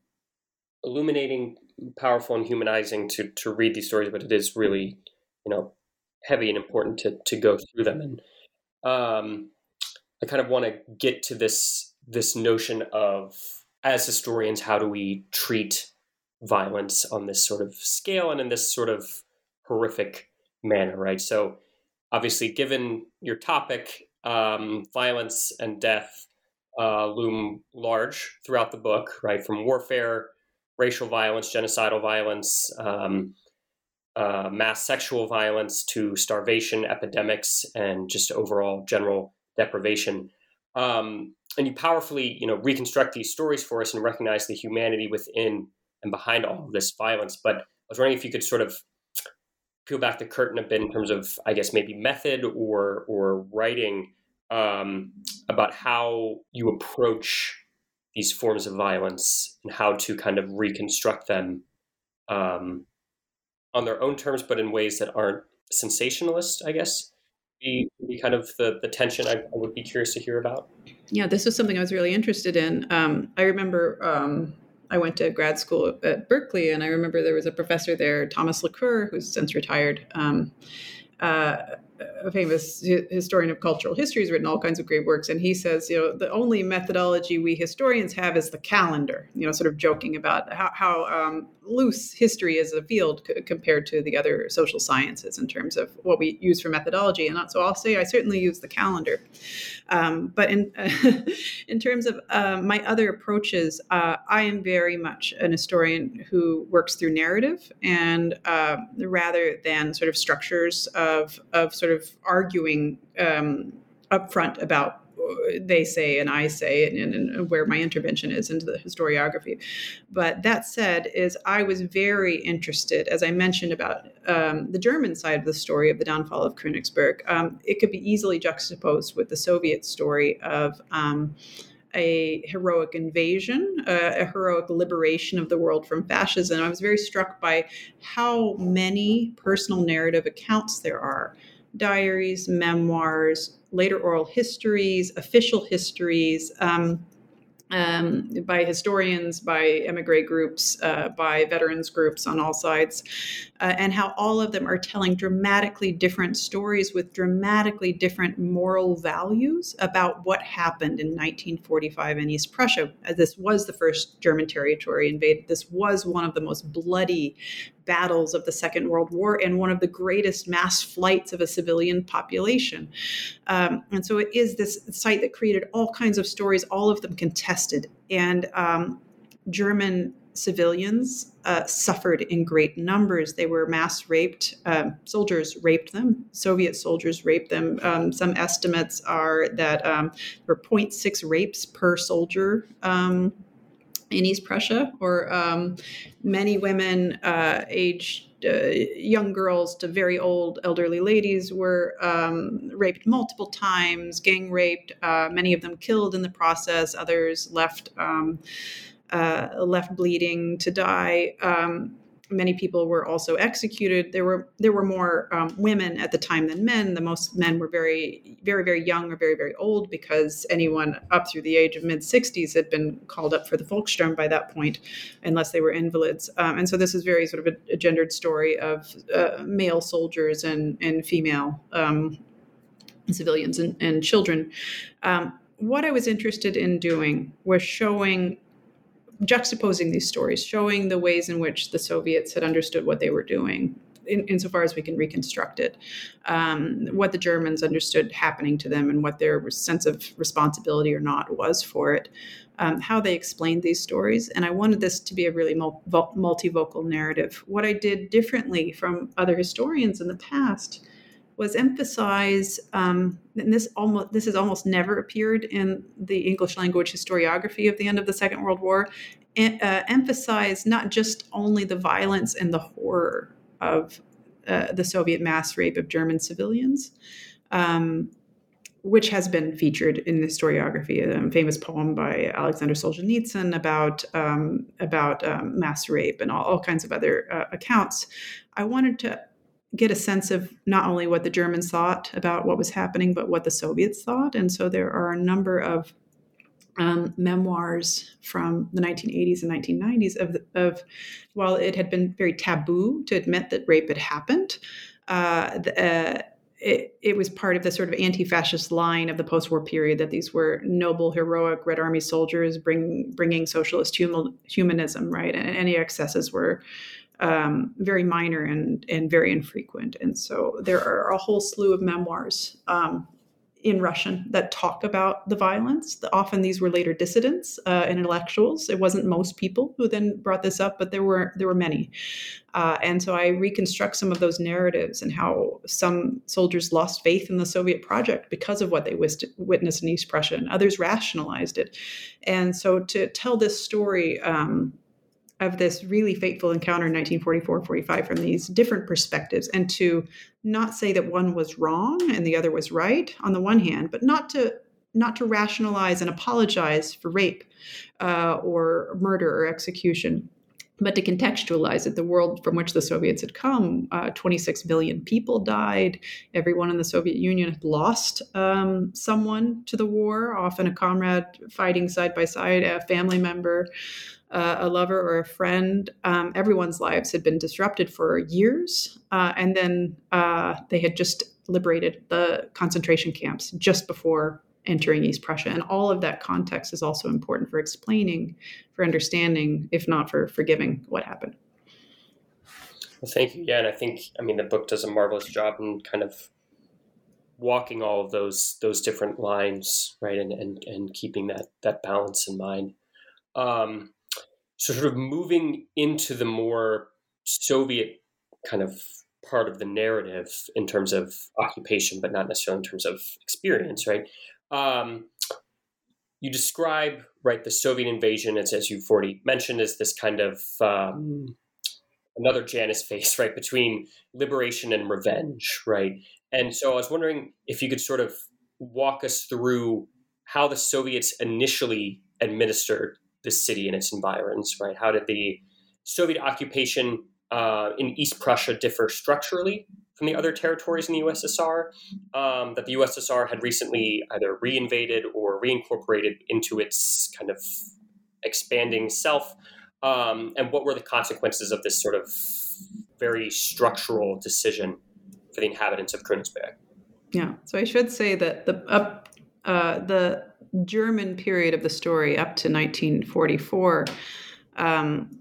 illuminating, powerful, and humanizing to to read these stories, but it is really, you know, heavy and important to to go through them. And um, I kind of want to get to this this notion of as historians, how do we treat violence on this sort of scale and in this sort of horrific manner, right? So, obviously, given your topic, um, violence and death uh, loom large throughout the book, right? From warfare, racial violence, genocidal violence, um, uh, mass sexual violence to starvation, epidemics, and just overall general deprivation. Um, and you powerfully, you know, reconstruct these stories for us and recognize the humanity within and behind all of this violence. But I was wondering if you could sort of peel back the curtain a bit in terms of, I guess, maybe method or or writing um, about how you approach these forms of violence and how to kind of reconstruct them um, on their own terms, but in ways that aren't sensationalist, I guess be, be kind of the, the tension I, I, would be curious to hear about? Yeah, this was something I was really interested in. Um, I remember um, I went to grad school at Berkeley, and I remember there was a professor there, Thomas Laqueur, who's since retired. Um, uh, a famous historian of cultural history, has written all kinds of great works, and he says, you know, the only methodology we historians have is the calendar. You know, sort of joking about how, how um, loose history is a field c- compared to the other social sciences in terms of what we use for methodology. And so I'll say I certainly use the calendar, um, but in uh, [LAUGHS] in terms of uh, my other approaches, uh, I am very much an historian who works through narrative and uh, rather than sort of structures of of sort of arguing um, upfront about they say and I say, and, and, where my intervention is into the historiography. But that said, is I was very interested, as I mentioned about um, the German side of the story of the downfall of Königsberg. Um, it could be easily juxtaposed with the Soviet story of. Um, a heroic invasion, uh, a heroic liberation of the world from fascism. I was very struck by how many personal narrative accounts there are diaries, memoirs, later oral histories, official histories. Um, um, by historians, by emigre groups, uh, by veterans groups on all sides, uh, and how all of them are telling dramatically different stories with dramatically different moral values about what happened in 1945 in East Prussia. Uh, this was the first German territory invaded. This was one of the most bloody battles of the Second World War and one of the greatest mass flights of a civilian population. Um, and so it is this site that created all kinds of stories, all of them contested. And um, German civilians uh, suffered in great numbers. They were mass raped. Um, soldiers raped them. Soviet soldiers raped them. Um, some estimates are that um, there were 0.6 rapes per soldier um, in East Prussia, or um, many women uh, aged uh, young girls to very old elderly ladies were um, raped multiple times, gang raped, uh, many of them killed in the process, others left uh, left bleeding to die. Um, many people were also executed. There were there were more um, women at the time than men. The most men were very very very young or very very old because anyone up through the age of mid 60s had been called up for the Volkssturm by that point, unless they were invalids. Um, and so this is very sort of a, a gendered story of uh, male soldiers and and female um, civilians and, and children. Um, what I was interested in doing was showing juxtaposing these stories, showing the ways in which the Soviets had understood what they were doing, in, insofar as we can reconstruct it, um, what the Germans understood happening to them, and what their sense of responsibility or not was for it, um, how they explained these stories. And I wanted this to be a really multivocal narrative. What I did differently from other historians in the past was emphasize, um, and this almost this has almost never appeared in the English language historiography of the end of the Second World War. uh, emphasize not just only the violence and the horror of uh, the Soviet mass rape of German civilians, um, which has been featured in the historiography, a famous poem by Alexander Solzhenitsyn about um, about um, mass rape and all, all kinds of other uh, accounts. I wanted to get a sense of not only what the Germans thought about what was happening, but what the Soviets thought. And so there are a number of um, memoirs from the 1980s and 1990s of, of while it had been very taboo to admit that rape had happened. Uh, the, uh, it, it, was part of the sort of anti-fascist line of the post-war period that these were noble, heroic Red Army soldiers bring, bringing socialist hum- humanism, right? And any excesses were um, very minor and, and very infrequent. And so there are a whole slew of memoirs um, in Russian that talk about the violence. Often these were later dissidents uh, intellectuals. It wasn't most people who then brought this up, but there were there were many. Uh, and so I reconstruct some of those narratives and how some soldiers lost faith in the Soviet project because of what they witnessed in East Prussia, and others rationalized it. And so to tell this story. Um, of this really fateful encounter in 1944 45 from these different perspectives and to not say that one was wrong and the other was right on the one hand but not to not to rationalize and apologize for rape uh, or murder or execution but to contextualize it, the world from which the Soviets had come, uh, 26 million people died. Everyone in the Soviet Union had lost um, someone to the war, often a comrade fighting side by side, a family member uh, a lover or a friend, um, everyone's lives had been disrupted for years. Uh, and then uh, they had just liberated the concentration camps just before entering East Prussia. And all of that context is also important for explaining, for understanding, if not for forgiving what happened. Well, thank you. Yeah, and I think I mean the book does a marvelous job in kind of walking all of those those different lines, right, and and, and keeping that that balance in mind. Um, so sort of moving into the more Soviet kind of part of the narrative in terms of occupation, but not necessarily in terms of experience, right? Um, you describe right the Soviet invasion as, as you've already mentioned, as this kind of um, another Janus face, right, between liberation and revenge, right? And so I was wondering if you could sort of walk us through how the Soviets initially administered the city and its environs, right? How did the Soviet occupation uh, in East Prussia differ structurally from the other territories in the USSR um, that the USSR had recently either reinvaded or reincorporated into its kind of expanding self? Um, and what were the consequences of this sort of very structural decision for the inhabitants of Königsberg? Yeah, so I should say that the up uh, the German period of the story up to 1944 um,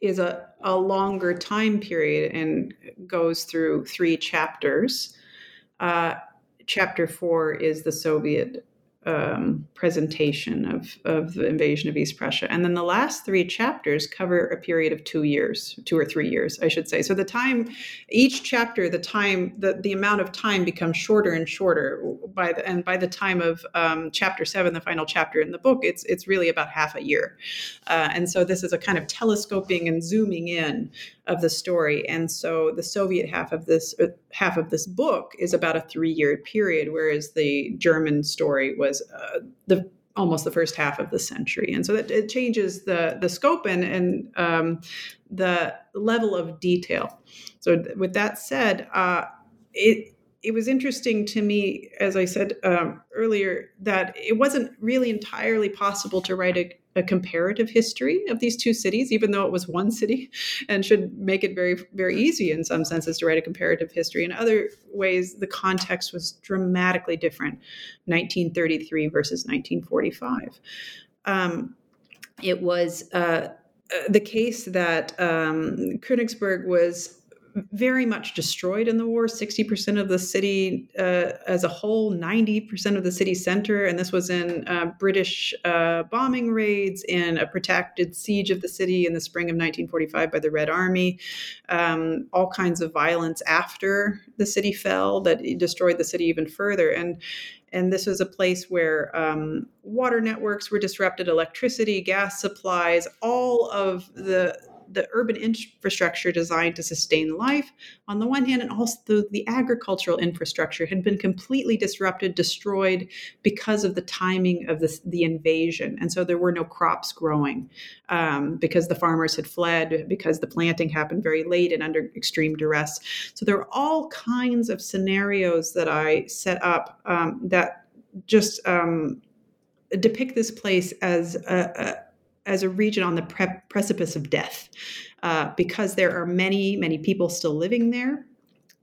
is a, a longer time period and goes through three chapters. Uh, chapter four is the Soviet um, presentation of, of the invasion of East Prussia. And then the last three chapters cover a period of two years, two or three years, I should say. So the time, each chapter, the time, the, the amount of time becomes shorter and shorter. By the, and by the time of um, chapter seven, the final chapter in the book, it's it's really about half a year. Uh, and so this is a kind of telescoping and zooming in of the story. And so the Soviet half of this half of this book is about a three year period, whereas the German story was uh, the almost the first half of the century. And so that it changes the the scope and and um, the level of detail. So with that said, uh, it it was interesting to me, as I said um, earlier, that it wasn't really entirely possible to write a a comparative history of these two cities, even though it was one city, [LAUGHS] and should make it very, very easy in some senses to write a comparative history. In other ways, the context was dramatically different 1933 versus 1945. Um, it was uh, uh, the case that um, Königsberg was very much destroyed in the war. 60% of the city uh, as a whole 90% of the city center and this was in uh, british uh, bombing raids in a protracted siege of the city in the spring of 1945 by the red army. Um, all kinds of violence after the city fell that destroyed the city even further. And and this was a place where um, water networks were disrupted electricity gas supplies all of the the urban infrastructure designed to sustain life on the one hand, and also the, agricultural infrastructure had been completely disrupted, destroyed because of the timing of this, the invasion. And so there were no crops growing um, because the farmers had fled, because the planting happened very late and under extreme duress. So there are all kinds of scenarios that I set up um, that just um, depict this place as a, a as a region on the pre- precipice of death uh, because there are many, many people still living there.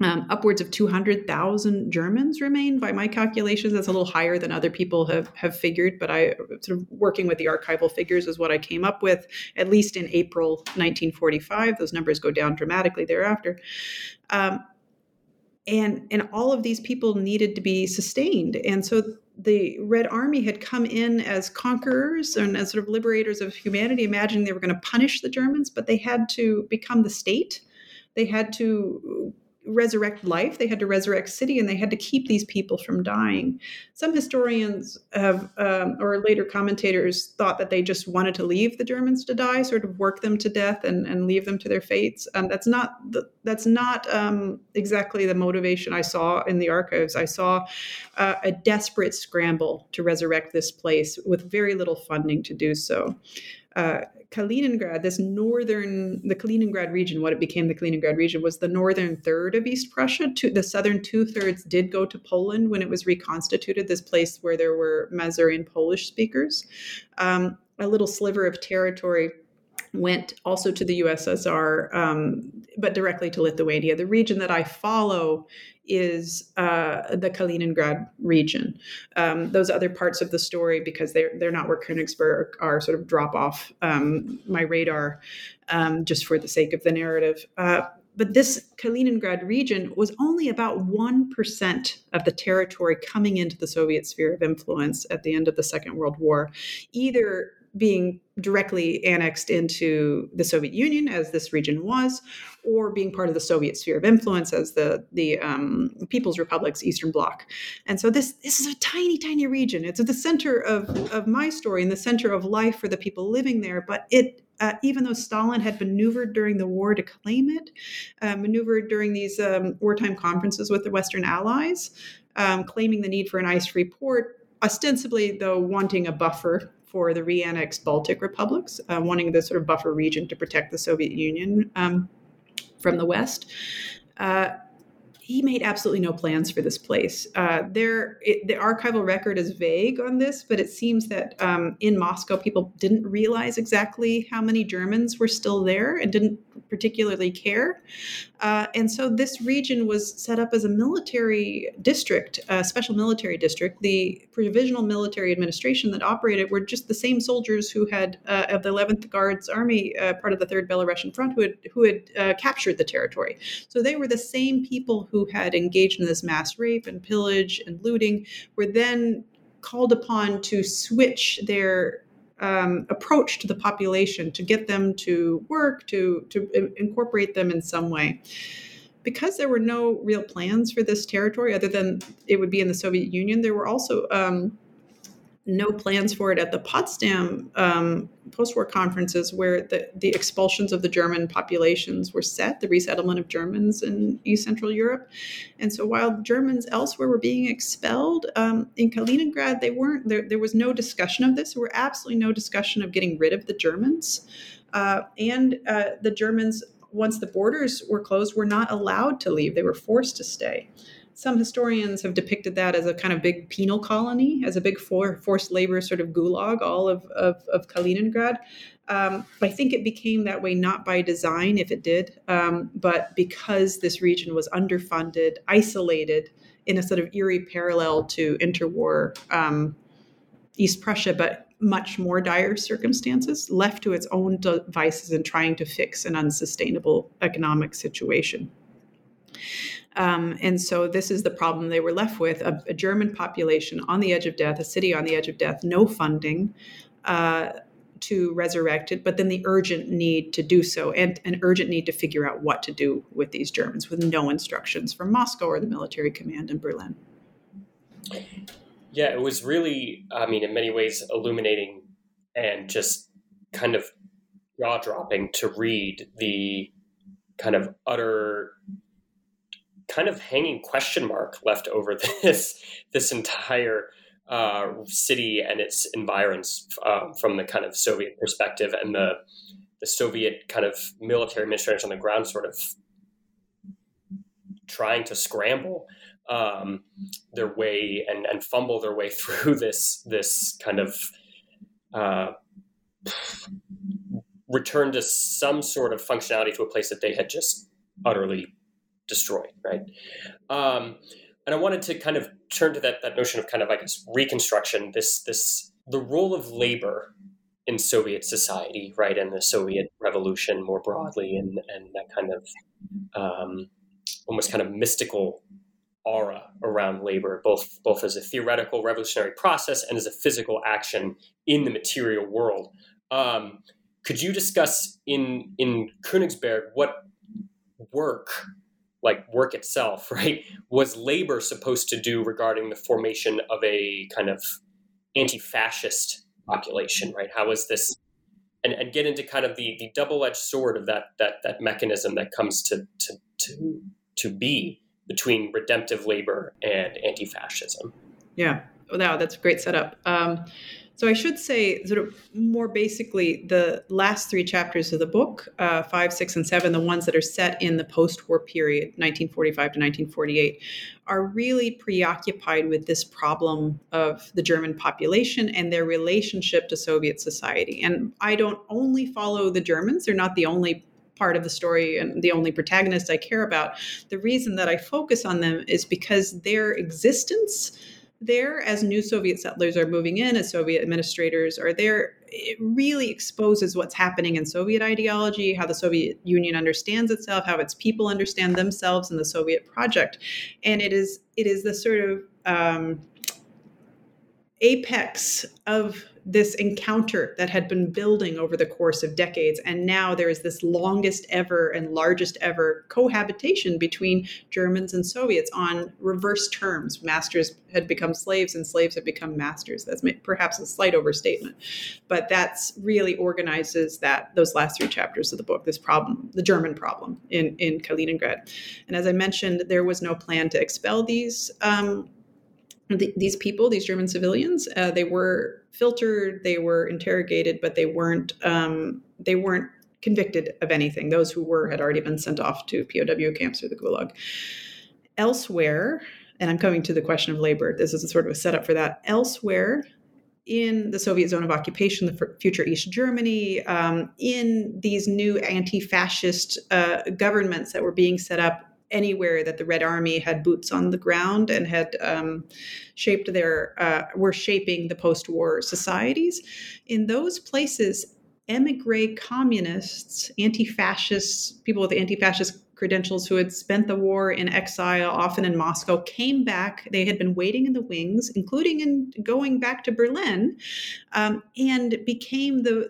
Um, upwards of 200,000 Germans remain, by my calculations. That's a little higher than other people have, have figured, but I sort of working with the archival figures is what I came up with, at least in April 1945. Those numbers go down dramatically thereafter. Um, and, and all of these people needed to be sustained. And so the Red Army had come in as conquerors and as sort of liberators of humanity, imagining they were going to punish the Germans, but they had to become the state. They had to resurrect life, they had to resurrect city, and they had to keep these people from dying. Some historians have, um, or later commentators, thought that they just wanted to leave the Germans to die, sort of work them to death and, and leave them to their fates. Um, that's not the, that's not um, exactly the motivation I saw in the archives. I saw uh, a desperate scramble to resurrect this place with very little funding to do so. Uh, Kaliningrad, this northern, the Kaliningrad region, what it became the Kaliningrad region, was the northern third of East Prussia. The southern two thirds did go to Poland when it was reconstituted, this place where there were Masurian Polish speakers. Um, a little sliver of territory went also to the USSR, um, but directly to Lithuania. The region that I follow is uh, the Kaliningrad region. Um, those other parts of the story, because they're they're not where Königsberg are, sort of drop off um, my radar, um, just for the sake of the narrative. Uh, but this Kaliningrad region was only about 1% of the territory coming into the Soviet sphere of influence at the end of the Second World War, either being directly annexed into the Soviet Union, as this region was, or being part of the Soviet sphere of influence as the the um, People's Republic's Eastern Bloc. And so this this is a tiny, tiny region. It's at the center of of my story and the center of life for the people living there. But it uh, even though Stalin had maneuvered during the war to claim it, uh, maneuvered during these um, wartime conferences with the Western Allies, um, claiming the need for an ice free port, ostensibly, though, wanting a buffer for the re-annexed Baltic republics, uh, wanting the sort of buffer region to protect the Soviet Union um, from the West. Uh, he made absolutely no plans for this place. Uh, there, it, the archival record is vague on this, but it seems that um, in Moscow, people didn't realize exactly how many Germans were still there and didn't particularly care. Uh, and so this region was set up as a military district, a special military district. The provisional military administration that operated were just the same soldiers who had uh, of the 11th Guards Army, uh, part of the Third Belarusian Front, who had who had uh, captured the territory. So they were the same people who had engaged in this mass rape and pillage and looting. Were then called upon to switch their um, approach to the population to get them to work, to, to incorporate them in some way. Because there were no real plans for this territory other than it would be in the Soviet Union, there were also um, no plans for it at the Potsdam um, post-war conferences, where the, the expulsions of the German populations were set, the resettlement of Germans in East Central Europe, and so while Germans elsewhere were being expelled um, in Kaliningrad, they weren't. There, there was no discussion of this. There were absolutely no discussion of getting rid of the Germans, uh, and uh, the Germans. Once the borders were closed, were not allowed to leave. They were forced to stay some historians have depicted that as a kind of big penal colony, as a big for, forced labor sort of gulag, all of, of, of Kaliningrad. Um, I think it became that way not by design, if it did, um, but because this region was underfunded, isolated in a sort of eerie parallel to interwar um, East Prussia, but much more dire circumstances, left to its own devices in trying to fix an unsustainable economic situation. Um, and so this is the problem they were left with a, a, German population on the edge of death, a city on the edge of death, no funding uh, to resurrect it, but then the urgent need to do so and an urgent need to figure out what to do with these Germans with no instructions from Moscow or the military command in Berlin. Yeah, it was really, I mean, in many ways illuminating and just kind of jaw dropping to read the kind of utter kind of hanging question mark left over [LAUGHS] this this entire uh, city and its environs uh, from the kind of Soviet perspective and the the Soviet kind of military administrators on the ground sort of trying to scramble um, their way and, and fumble their way [LAUGHS] through this this kind of uh, return to some sort of functionality to a place that they had just utterly destroyed, right? Um, and I wanted to kind of turn to that that notion of kind of I guess reconstruction. This this the role of labor in Soviet society, right, and the Soviet Revolution more broadly, and and that kind of um, almost kind of mystical aura around labor, both both as a theoretical revolutionary process and as a physical action in the material world. Um, could you discuss in in Königsberg what work, like work itself, [LAUGHS] right, was labor supposed to do regarding the formation of a kind of anti-fascist population, right? How is this and, and get into kind of the, the double-edged sword of that that that mechanism that comes to to to, to be between redemptive labor and anti-fascism. Yeah, wow, that's a great setup. Um, so I should say, sort of more basically, the last three chapters of the book, uh, five, six, and seven, the ones that are set in the post-war period, 1945 to 1948, are really preoccupied with this problem of the German population and their relationship to Soviet society. And I don't only follow the Germans; they're not the only part of the story and the only protagonist I care about. The reason that I focus on them is because their existence there as new Soviet settlers are moving in, as Soviet administrators are there, it really exposes what's happening in Soviet ideology, how the Soviet Union understands itself, how its people understand themselves and the Soviet project. And it is it is the sort of um, apex of this encounter that had been building over the course of decades. And now there is this longest ever and largest ever cohabitation between Germans and Soviets on reverse terms. Masters had become slaves and slaves had become masters. That's perhaps a slight overstatement, but that's really organizes that those last three chapters of the book, this problem, the German problem in, in Kaliningrad. And as I mentioned, there was no plan to expel these um, these people, these German civilians, uh, they were filtered, they were interrogated, but they weren't um, they weren't convicted of anything. Those who were had already been sent off to POW camps or the Gulag. Elsewhere, and I'm coming to the question of labor. This is a sort of a setup for that. Elsewhere, in the Soviet zone of occupation, the future East Germany, um, in these new anti fascist uh, governments that were being set up anywhere that the Red Army had boots on the ground and had um, shaped their uh, were shaping the post-war societies. In those places, emigre communists, anti-fascists, people with anti-fascist credentials who had spent the war in exile, often in Moscow, came back. They had been waiting in the wings, including in going back to Berlin, um, and became the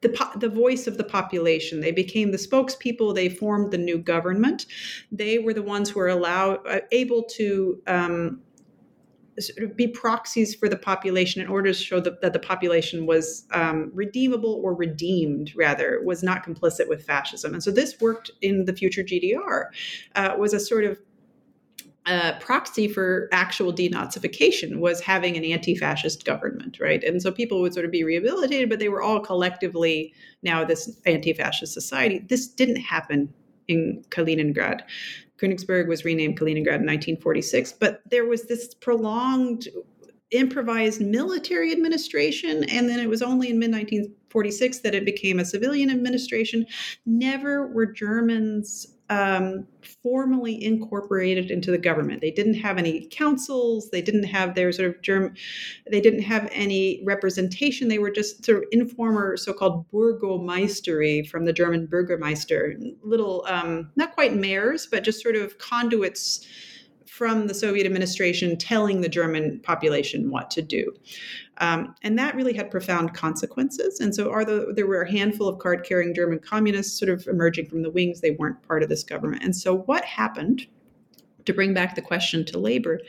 the, the voice of the population. They became the spokespeople. They formed the new government. They were the ones who were allowed, uh, able to um, sort of be proxies for the population in order to show that, that the population was um, redeemable or redeemed, rather, was not complicit with fascism. And so this worked in the future GDR, uh, was a sort of uh, proxy for actual denazification was having an anti-fascist government, right? And so people would sort of be rehabilitated, but they were all collectively now this anti-fascist society. This didn't happen in Kaliningrad. Königsberg was renamed Kaliningrad in 1946, but there was this prolonged improvised military administration, and then it was only in mid 1946 that it became a civilian administration. Never were Germans um, formally incorporated into the government. They didn't have any councils. They didn't have their sort of germ. They didn't have any representation. They were just sort of informer, so-called Bürgermeistery from the German Bürgermeister, little, um, not quite mayors, but just sort of conduits from the Soviet administration telling the German population what to do. Um, and that really had profound consequences. And so, the, there were a handful of card carrying German communists sort of emerging from the wings. They weren't part of this government. And so, what happened, to bring back the question to labor,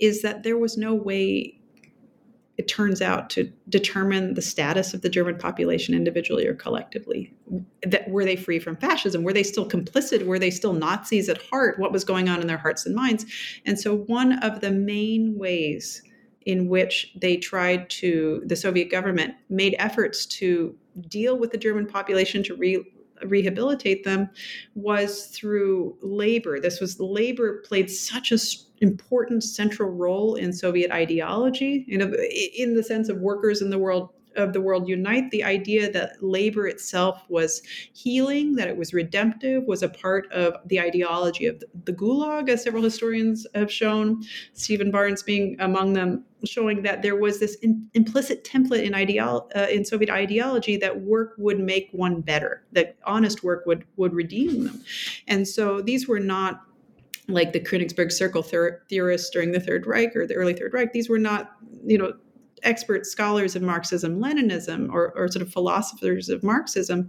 is that there was no way it turns out to determine the status of the German population individually or collectively. That were they free from fascism? Were they still complicit? Were they still Nazis at heart? What was going on in their hearts and minds? And so, one of the main ways in which they tried to, the Soviet government made efforts to deal with the German population to re, rehabilitate them was through labor. This was labor played such a important central role in Soviet ideology, in, a, in the sense of workers in the world of the world unite the idea that labor itself was healing that it was redemptive was a part of the ideology of the gulag as several historians have shown. Steven barnes being among them showing that there was this in, implicit template in ideal uh, in soviet ideology that work would make one better that honest work would would redeem them. And so these were not like the Königsberg Circle theorists during the Third Reich or the early Third Reich, these were not, you know, expert scholars of Marxism Leninism or, or sort of philosophers of Marxism,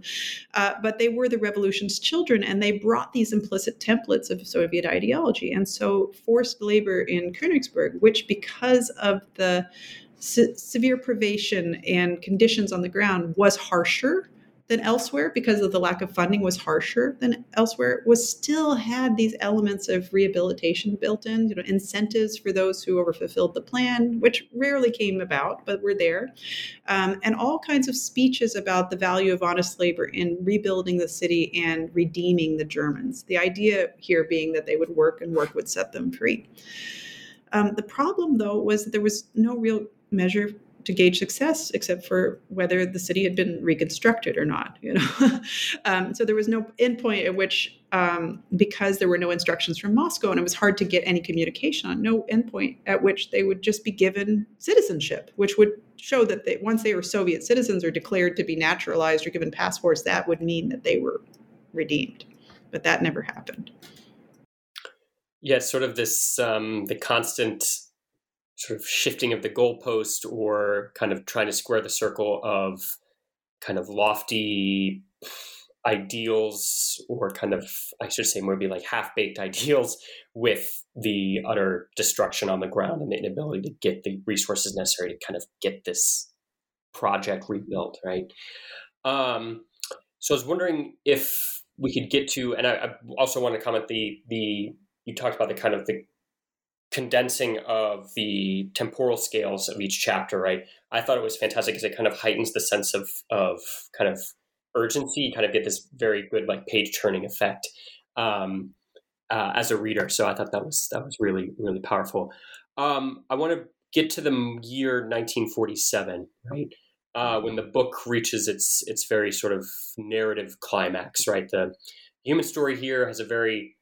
uh, but they were the revolution's children and they brought these implicit templates of Soviet ideology. And so forced labor in Königsberg, which because of the se- severe privation and conditions on the ground was harsher than elsewhere because of the lack of funding was harsher than elsewhere was still had these elements of rehabilitation built in you know incentives for those who overfulfilled the plan which rarely came about but were there. Um, and all kinds of speeches about the value of honest labor in rebuilding the city and redeeming the germans the idea here being that they would work and work would set them free. Um, the problem though was that there was no real measure to gauge success except for whether the city had been reconstructed or not you know? [LAUGHS] Um, so there was no endpoint at which um, because there were no instructions from moscow and it was hard to get any communication on no endpoint at which they would just be given citizenship which would show that they, once they were soviet citizens or declared to be naturalized or given passports that would mean that they were redeemed. But that never happened. Yeah sort of this um, the constant sort of shifting of the goalpost or kind of trying to square the circle of kind of lofty ideals or kind of i should say maybe like half-baked [LAUGHS] ideals with the utter destruction on the ground and the inability to get the resources necessary to kind of get this project rebuilt right? Um, so i was wondering if we could get to and I, I also want to comment the the you talked about the kind of the condensing of the temporal scales of each chapter, right? I thought it was fantastic because it kind of heightens the sense of of kind of urgency. You kind of get this very good like page turning effect um, uh, as a reader. So I thought that was that was really really powerful. Um, I want to get to the year 1947, right? Uh, when the book reaches its its very sort of narrative climax, right? The human story here has a very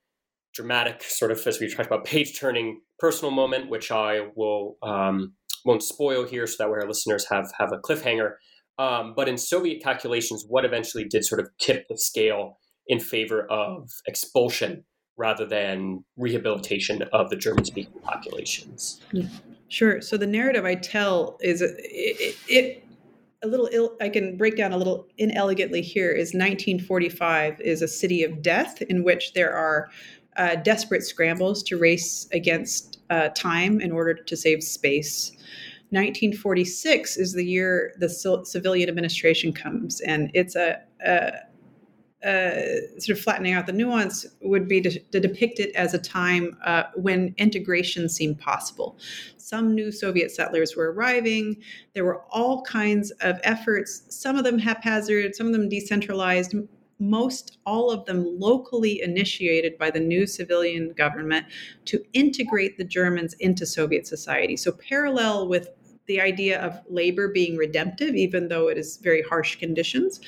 dramatic sort of as we talked about page turning personal moment which i will um, won't spoil here so that way our listeners have have a cliffhanger. Um, but in soviet calculations what eventually did sort of tip the scale in favor of expulsion rather than rehabilitation of the german speaking populations? Sure. So the narrative i tell is it, it, it a little Ill, I can break down a little inelegantly here is 1945 is a city of death in which there are uh, desperate scrambles to race against uh, time in order to save space. 1946 is the year the civilian administration comes, and it's a, a, a, sort of flattening out the nuance would be to, to depict it as a time uh, when integration seemed possible. Some new Soviet settlers were arriving. There were all kinds of efforts, some of them haphazard, some of them decentralized, most all of them locally initiated by the new civilian government to integrate the Germans into Soviet society. So, parallel with the idea of labor being redemptive, even though it is very harsh conditions,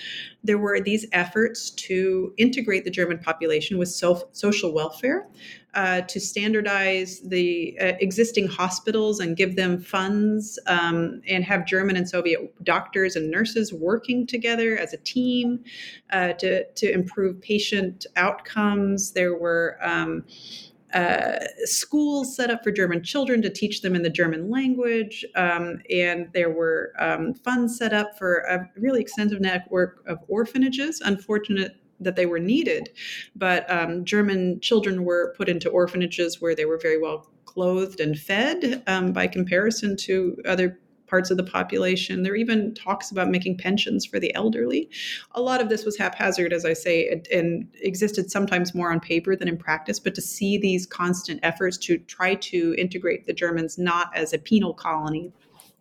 there were these efforts to integrate the German population with self, social welfare, uh, to standardize the uh, existing hospitals and give them funds um, and have German and Soviet doctors and nurses working together as a team uh, to, to improve patient outcomes. There were um, uh, schools set up for German children to teach them in the German language. Um, and there were um, funds set up for a really extensive network of orphanages. Unfortunate that they were needed. But um, German children were put into orphanages where they were very well clothed and fed um, by comparison to other parts of the population. There even talks about making pensions for the elderly. A lot of this was haphazard, as I say, and existed sometimes more on paper than in practice. But to see these constant efforts to try to integrate the Germans not as a penal colony,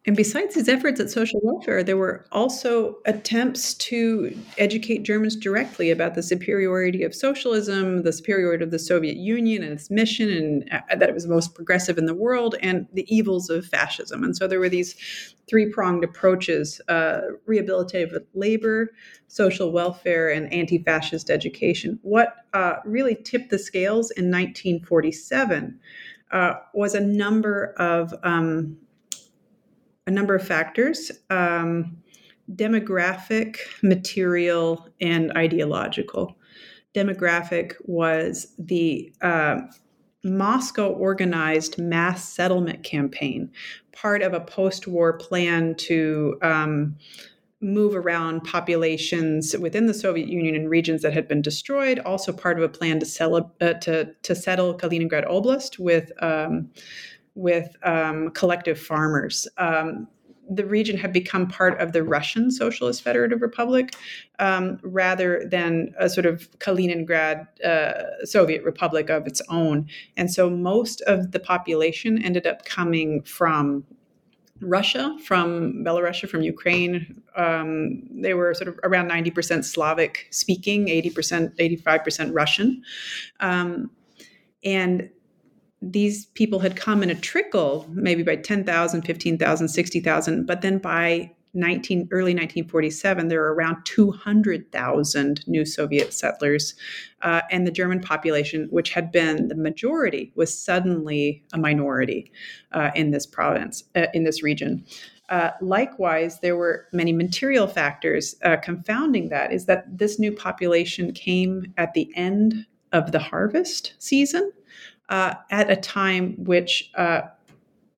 and besides his efforts at social welfare, there were also attempts to educate Germans directly about the superiority of socialism, the superiority of the Soviet Union and its mission, and uh, that it was the most progressive in the world, and the evils of fascism. And so there were these three pronged approaches uh, rehabilitative labor, social welfare, and anti fascist education. What uh, really tipped the scales in 1947 uh, was a number of um, a number of factors um, demographic, material, and ideological. Demographic was the uh, Moscow organized mass settlement campaign, part of a post war plan to um, move around populations within the Soviet Union in regions that had been destroyed, also part of a plan to, uh, to, to settle Kaliningrad Oblast with. Um, with um, collective farmers. Um, the region had become part of the Russian Socialist Federative Republic um, rather than a sort of Kaliningrad uh, Soviet Republic of its own. And so most of the population ended up coming from Russia, from Belarus, from Ukraine. Um, they were sort of around 90% Slavic speaking, 80%, 85% Russian. Um, and these people had come in a trickle, maybe by 10,000, 15,000, 60,000, but then by 19, early 1947, there were around 200,000 new Soviet settlers, uh, and the German population, which had been the majority, was suddenly a minority uh, in this province, uh, in this region. Uh, likewise, there were many material factors uh, confounding that. Is that this new population came at the end of the harvest season, uh, at a time which uh,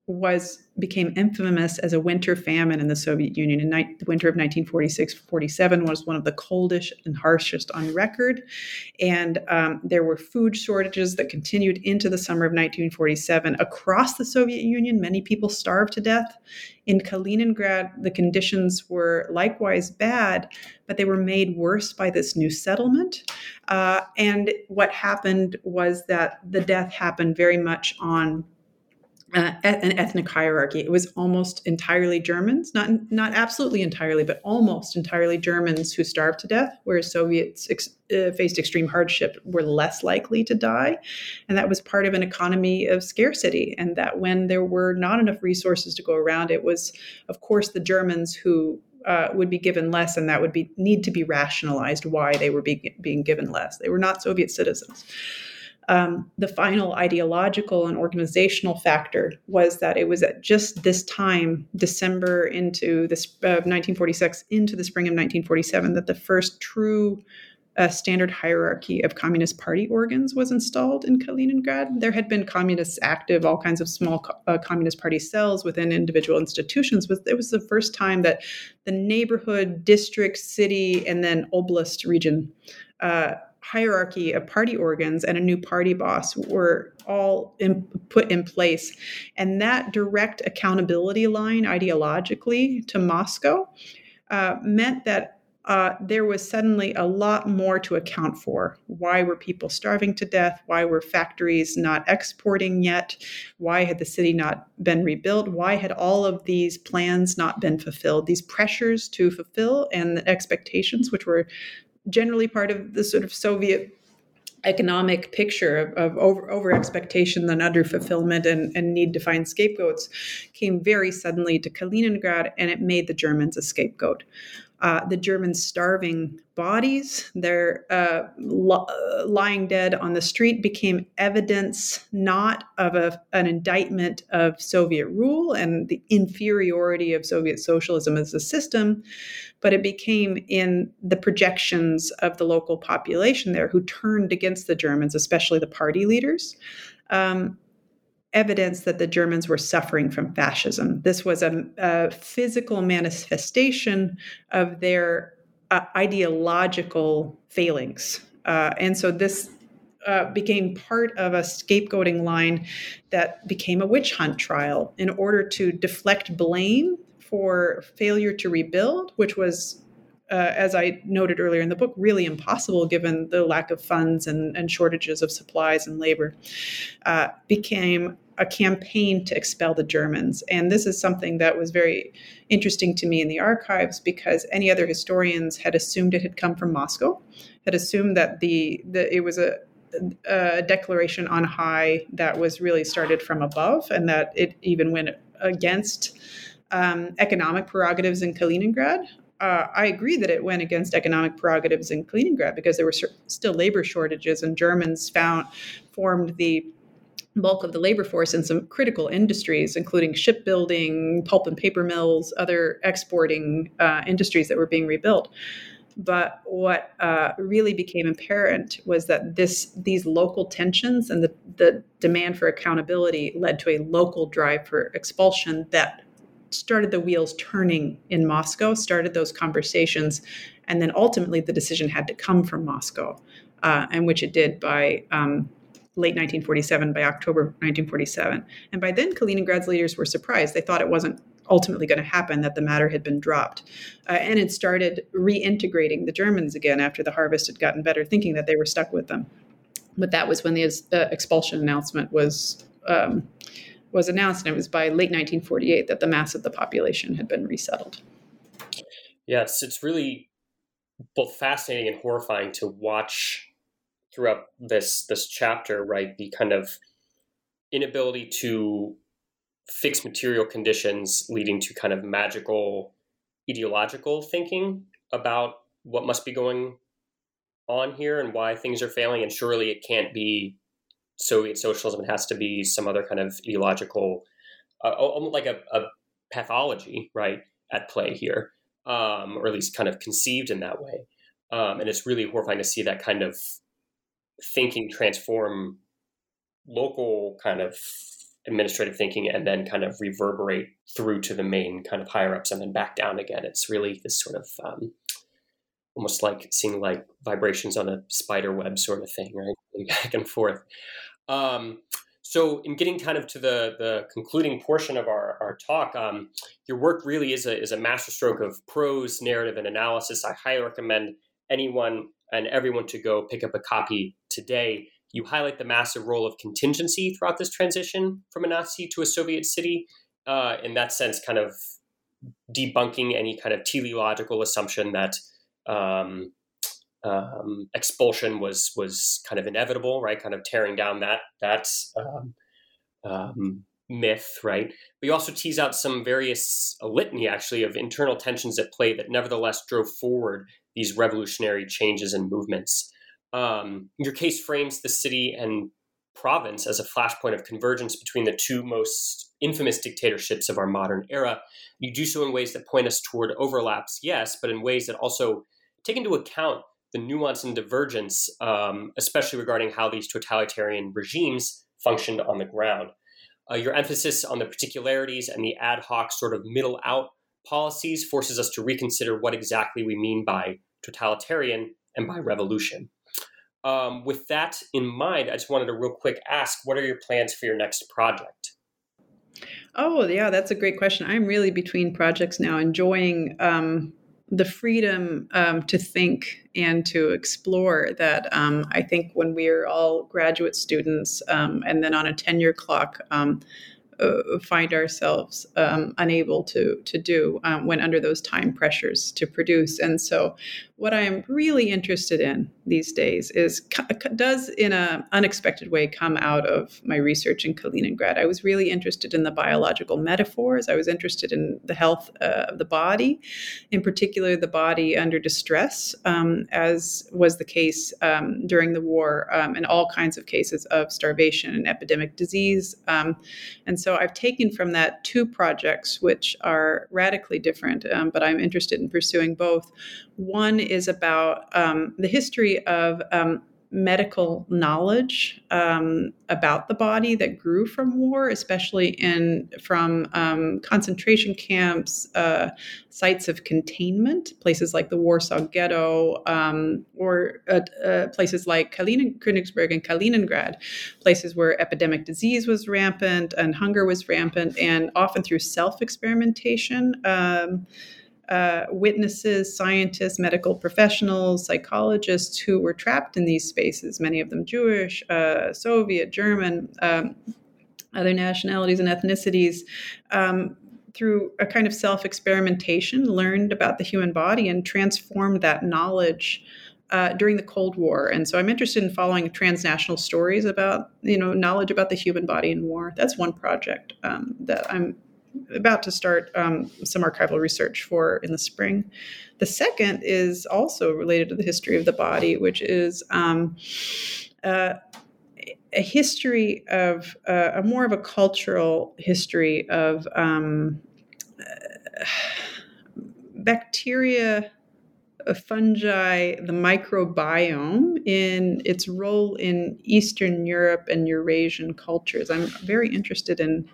was became infamous as a winter famine in the Soviet Union. In the winter of 1946-47 was one of the coldest and harshest on record, and um, there were food shortages that continued into the summer of 1947 across the Soviet Union. Many people starved to death. In Kaliningrad, the conditions were likewise bad, but they were made worse by this new settlement. Uh, and what happened was that the death happened very much on uh, an ethnic hierarchy. It was almost entirely Germans, not not absolutely entirely, but almost entirely Germans who starved to death, whereas Soviets ex- uh, faced extreme hardship were less likely to die, and that was part of an economy of scarcity. And that when there were not enough resources to go around, it was, of course, the Germans who uh, would be given less, and that would be need to be rationalized why they were be, being given less. They were not Soviet citizens um, the final ideological and organizational factor was that it was at just this time, December into this uh, 1946 into the spring of 1947, that the first true uh, standard hierarchy of Communist Party organs was installed in Kaliningrad. There had been communists active, all kinds of small uh, Communist Party cells within individual institutions, but it was the first time that the neighborhood, district, city, and then oblast region uh, hierarchy of party organs and a new party boss were all in, put in place. And that direct accountability line ideologically to Moscow uh, meant that uh, there was suddenly a lot more to account for. Why were people starving to death? Why were factories not exporting yet? Why had the city not been rebuilt? Why had all of these plans not been fulfilled? These pressures to fulfill and the expectations, which were generally part of the sort of Soviet economic picture of, of over, over expectation than under fulfillment and, and need to find scapegoats came very suddenly to Kaliningrad and it made the Germans a scapegoat uh, the Germans starving bodies, their uh, lo- uh, lying dead on the street became evidence not of a, an indictment of Soviet rule and the inferiority of Soviet socialism as a system, but it became in the projections of the local population there who turned against the Germans, especially the party leaders. Um, evidence that the Germans were suffering from fascism. This was a, a physical manifestation of their uh, ideological failings. Uh, and so this uh, became part of a scapegoating line that became a witch hunt trial in order to deflect blame for failure to rebuild, which was uh, as I noted earlier in the book, really impossible given the lack of funds and, and shortages of supplies and labor, uh, became a campaign to expel the Germans. And this is something that was very interesting to me in the archives because any other historians had assumed it had come from Moscow, had assumed that the, the it was a, a declaration on high that was really started from above and that it even went against um, economic prerogatives in Kaliningrad uh, I agree that it went against economic prerogatives in Kaliningrad because there were still labor shortages, and Germans found formed the bulk of the labor force in some critical industries, including shipbuilding, pulp and paper mills, other exporting uh, industries that were being rebuilt. But what uh, really became apparent was that this these local tensions and the, the demand for accountability led to a local drive for expulsion that started the wheels turning in Moscow, started those conversations, and then ultimately the decision had to come from Moscow, uh, and which it did by um, late 1947, by October 1947. And by then, Kaliningrad's leaders were surprised. They thought it wasn't ultimately going to happen, that the matter had been dropped. Uh, and it started reintegrating the Germans again after the harvest had gotten better, thinking that they were stuck with them. But that was when the uh, expulsion announcement was um, was announced, and it was by late 1948 that the mass of the population had been resettled. Yes, it's really both fascinating and horrifying to watch throughout this this chapter. Right, the kind of inability to fix material conditions, leading to kind of magical ideological thinking about what must be going on here and why things are failing. And surely it can't be Soviet socialism. It has to be some other kind of ideological, uh, almost like a, a, pathology, right, at play here, um, or at least kind of conceived in that way. Um, and it's really horrifying to see that kind of thinking transform local kind of administrative thinking and then kind of reverberate through to the main kind of higher ups and then back down again. It's really this sort of um, almost like seeing like vibrations on a spider web sort of thing, right? [LAUGHS] Back and forth. Um, so, in getting kind of to the, the concluding portion of our, our talk, um, your work really is a, is a masterstroke of prose, narrative, and analysis. I highly recommend anyone and everyone to go pick up a copy today. You highlight the massive role of contingency throughout this transition from a Nazi to a Soviet city. Uh, in that sense, kind of debunking any kind of teleological assumption that um, um, expulsion was was kind of inevitable, right? Kind of tearing down that that um, um, myth, right? We also tease out some various litany actually of internal tensions at play that nevertheless drove forward these revolutionary changes and movements. Um, your case frames the city and province as a flashpoint of convergence between the two most infamous dictatorships of our modern era. You do so in ways that point us toward overlaps, yes, but in ways that also take into account the nuance and divergence, um, especially regarding how these totalitarian regimes functioned on the ground. Uh, your emphasis on the particularities and the ad hoc sort of middle out policies forces us to reconsider what exactly we mean by totalitarian and by revolution. Um, with that in mind, I just wanted to real quick ask what are your plans for your next project? Oh, yeah, that's a great question. I'm really between projects now, enjoying um, the freedom um, to think and to explore that um, I think when we're all graduate students um, and then on a tenure clock, um, find ourselves um, unable to to do um, when under those time pressures to produce. And so, what I am really interested in these days is does in an unexpected way come out of my research in Kaliningrad. I was really interested in the biological metaphors. I was interested in the health uh, of the body, in particular the body under distress, um, as was the case um, during the war, um, and all kinds of cases of starvation and epidemic disease. Um, and so I've taken from that two projects which are radically different, um, but I'm interested in pursuing both. One is about um, the history of um, medical knowledge um, about the body that grew from war, especially in from um, concentration camps, uh, sites of containment, places like the Warsaw Ghetto, um, or uh, uh, places like Kalinin- Königsberg and Kaliningrad, places where epidemic disease was rampant and hunger was rampant, and often through self experimentation. Uh, witnesses, scientists, medical professionals, psychologists who were trapped in these spaces, many of them Jewish, uh, Soviet, German, um, other nationalities and ethnicities. Um, through a kind of self experimentation, learned about the human body and transformed that knowledge uh, during the Cold War. And so I'm interested in following transnational stories about, you know, knowledge about the human body in war. That's one project um, that I'm about to start um, some archival research for in the spring. The second is also related to the history of the body, which is um, uh, a history of uh, a more of a cultural history of um, uh, bacteria fungi, the microbiome, in its role in Eastern Europe and Eurasian cultures. I'm very interested in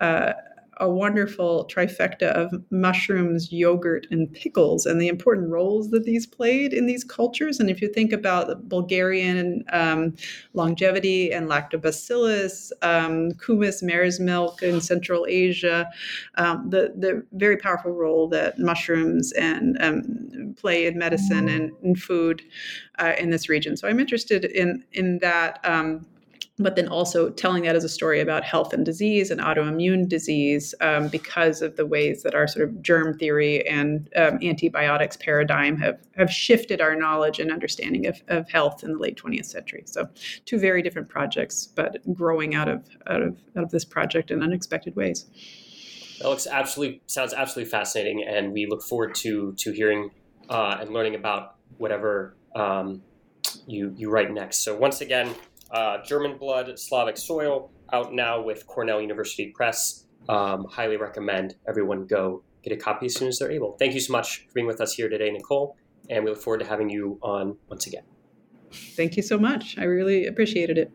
uh, a wonderful trifecta of mushrooms, yogurt, and pickles, and the important roles that these played in these cultures. And if you think about Bulgarian um, longevity and lactobacillus, um, kumis, mare's milk in Central Asia, um, the the very powerful role that mushrooms and um, play in medicine and, and food uh, in this region. So I'm interested in in that um, but then also telling that as a story about health and disease and autoimmune disease um, because of the ways that our sort of germ theory and um, antibiotics paradigm have, have shifted our knowledge and understanding of, of health in the late 20th century. So two very different projects, but growing out of, out of, out of this project in unexpected ways. That looks absolutely sounds absolutely fascinating, and we look forward to to hearing uh, and learning about whatever um, you you write next. So once again, uh, German Blood, Slavic Soil, out now with Cornell University Press. Um, highly recommend everyone go get a copy as soon as they're able. Thank you so much for being with us here today, Nicole, and we look forward to having you on once again. Thank you so much. I really appreciated it.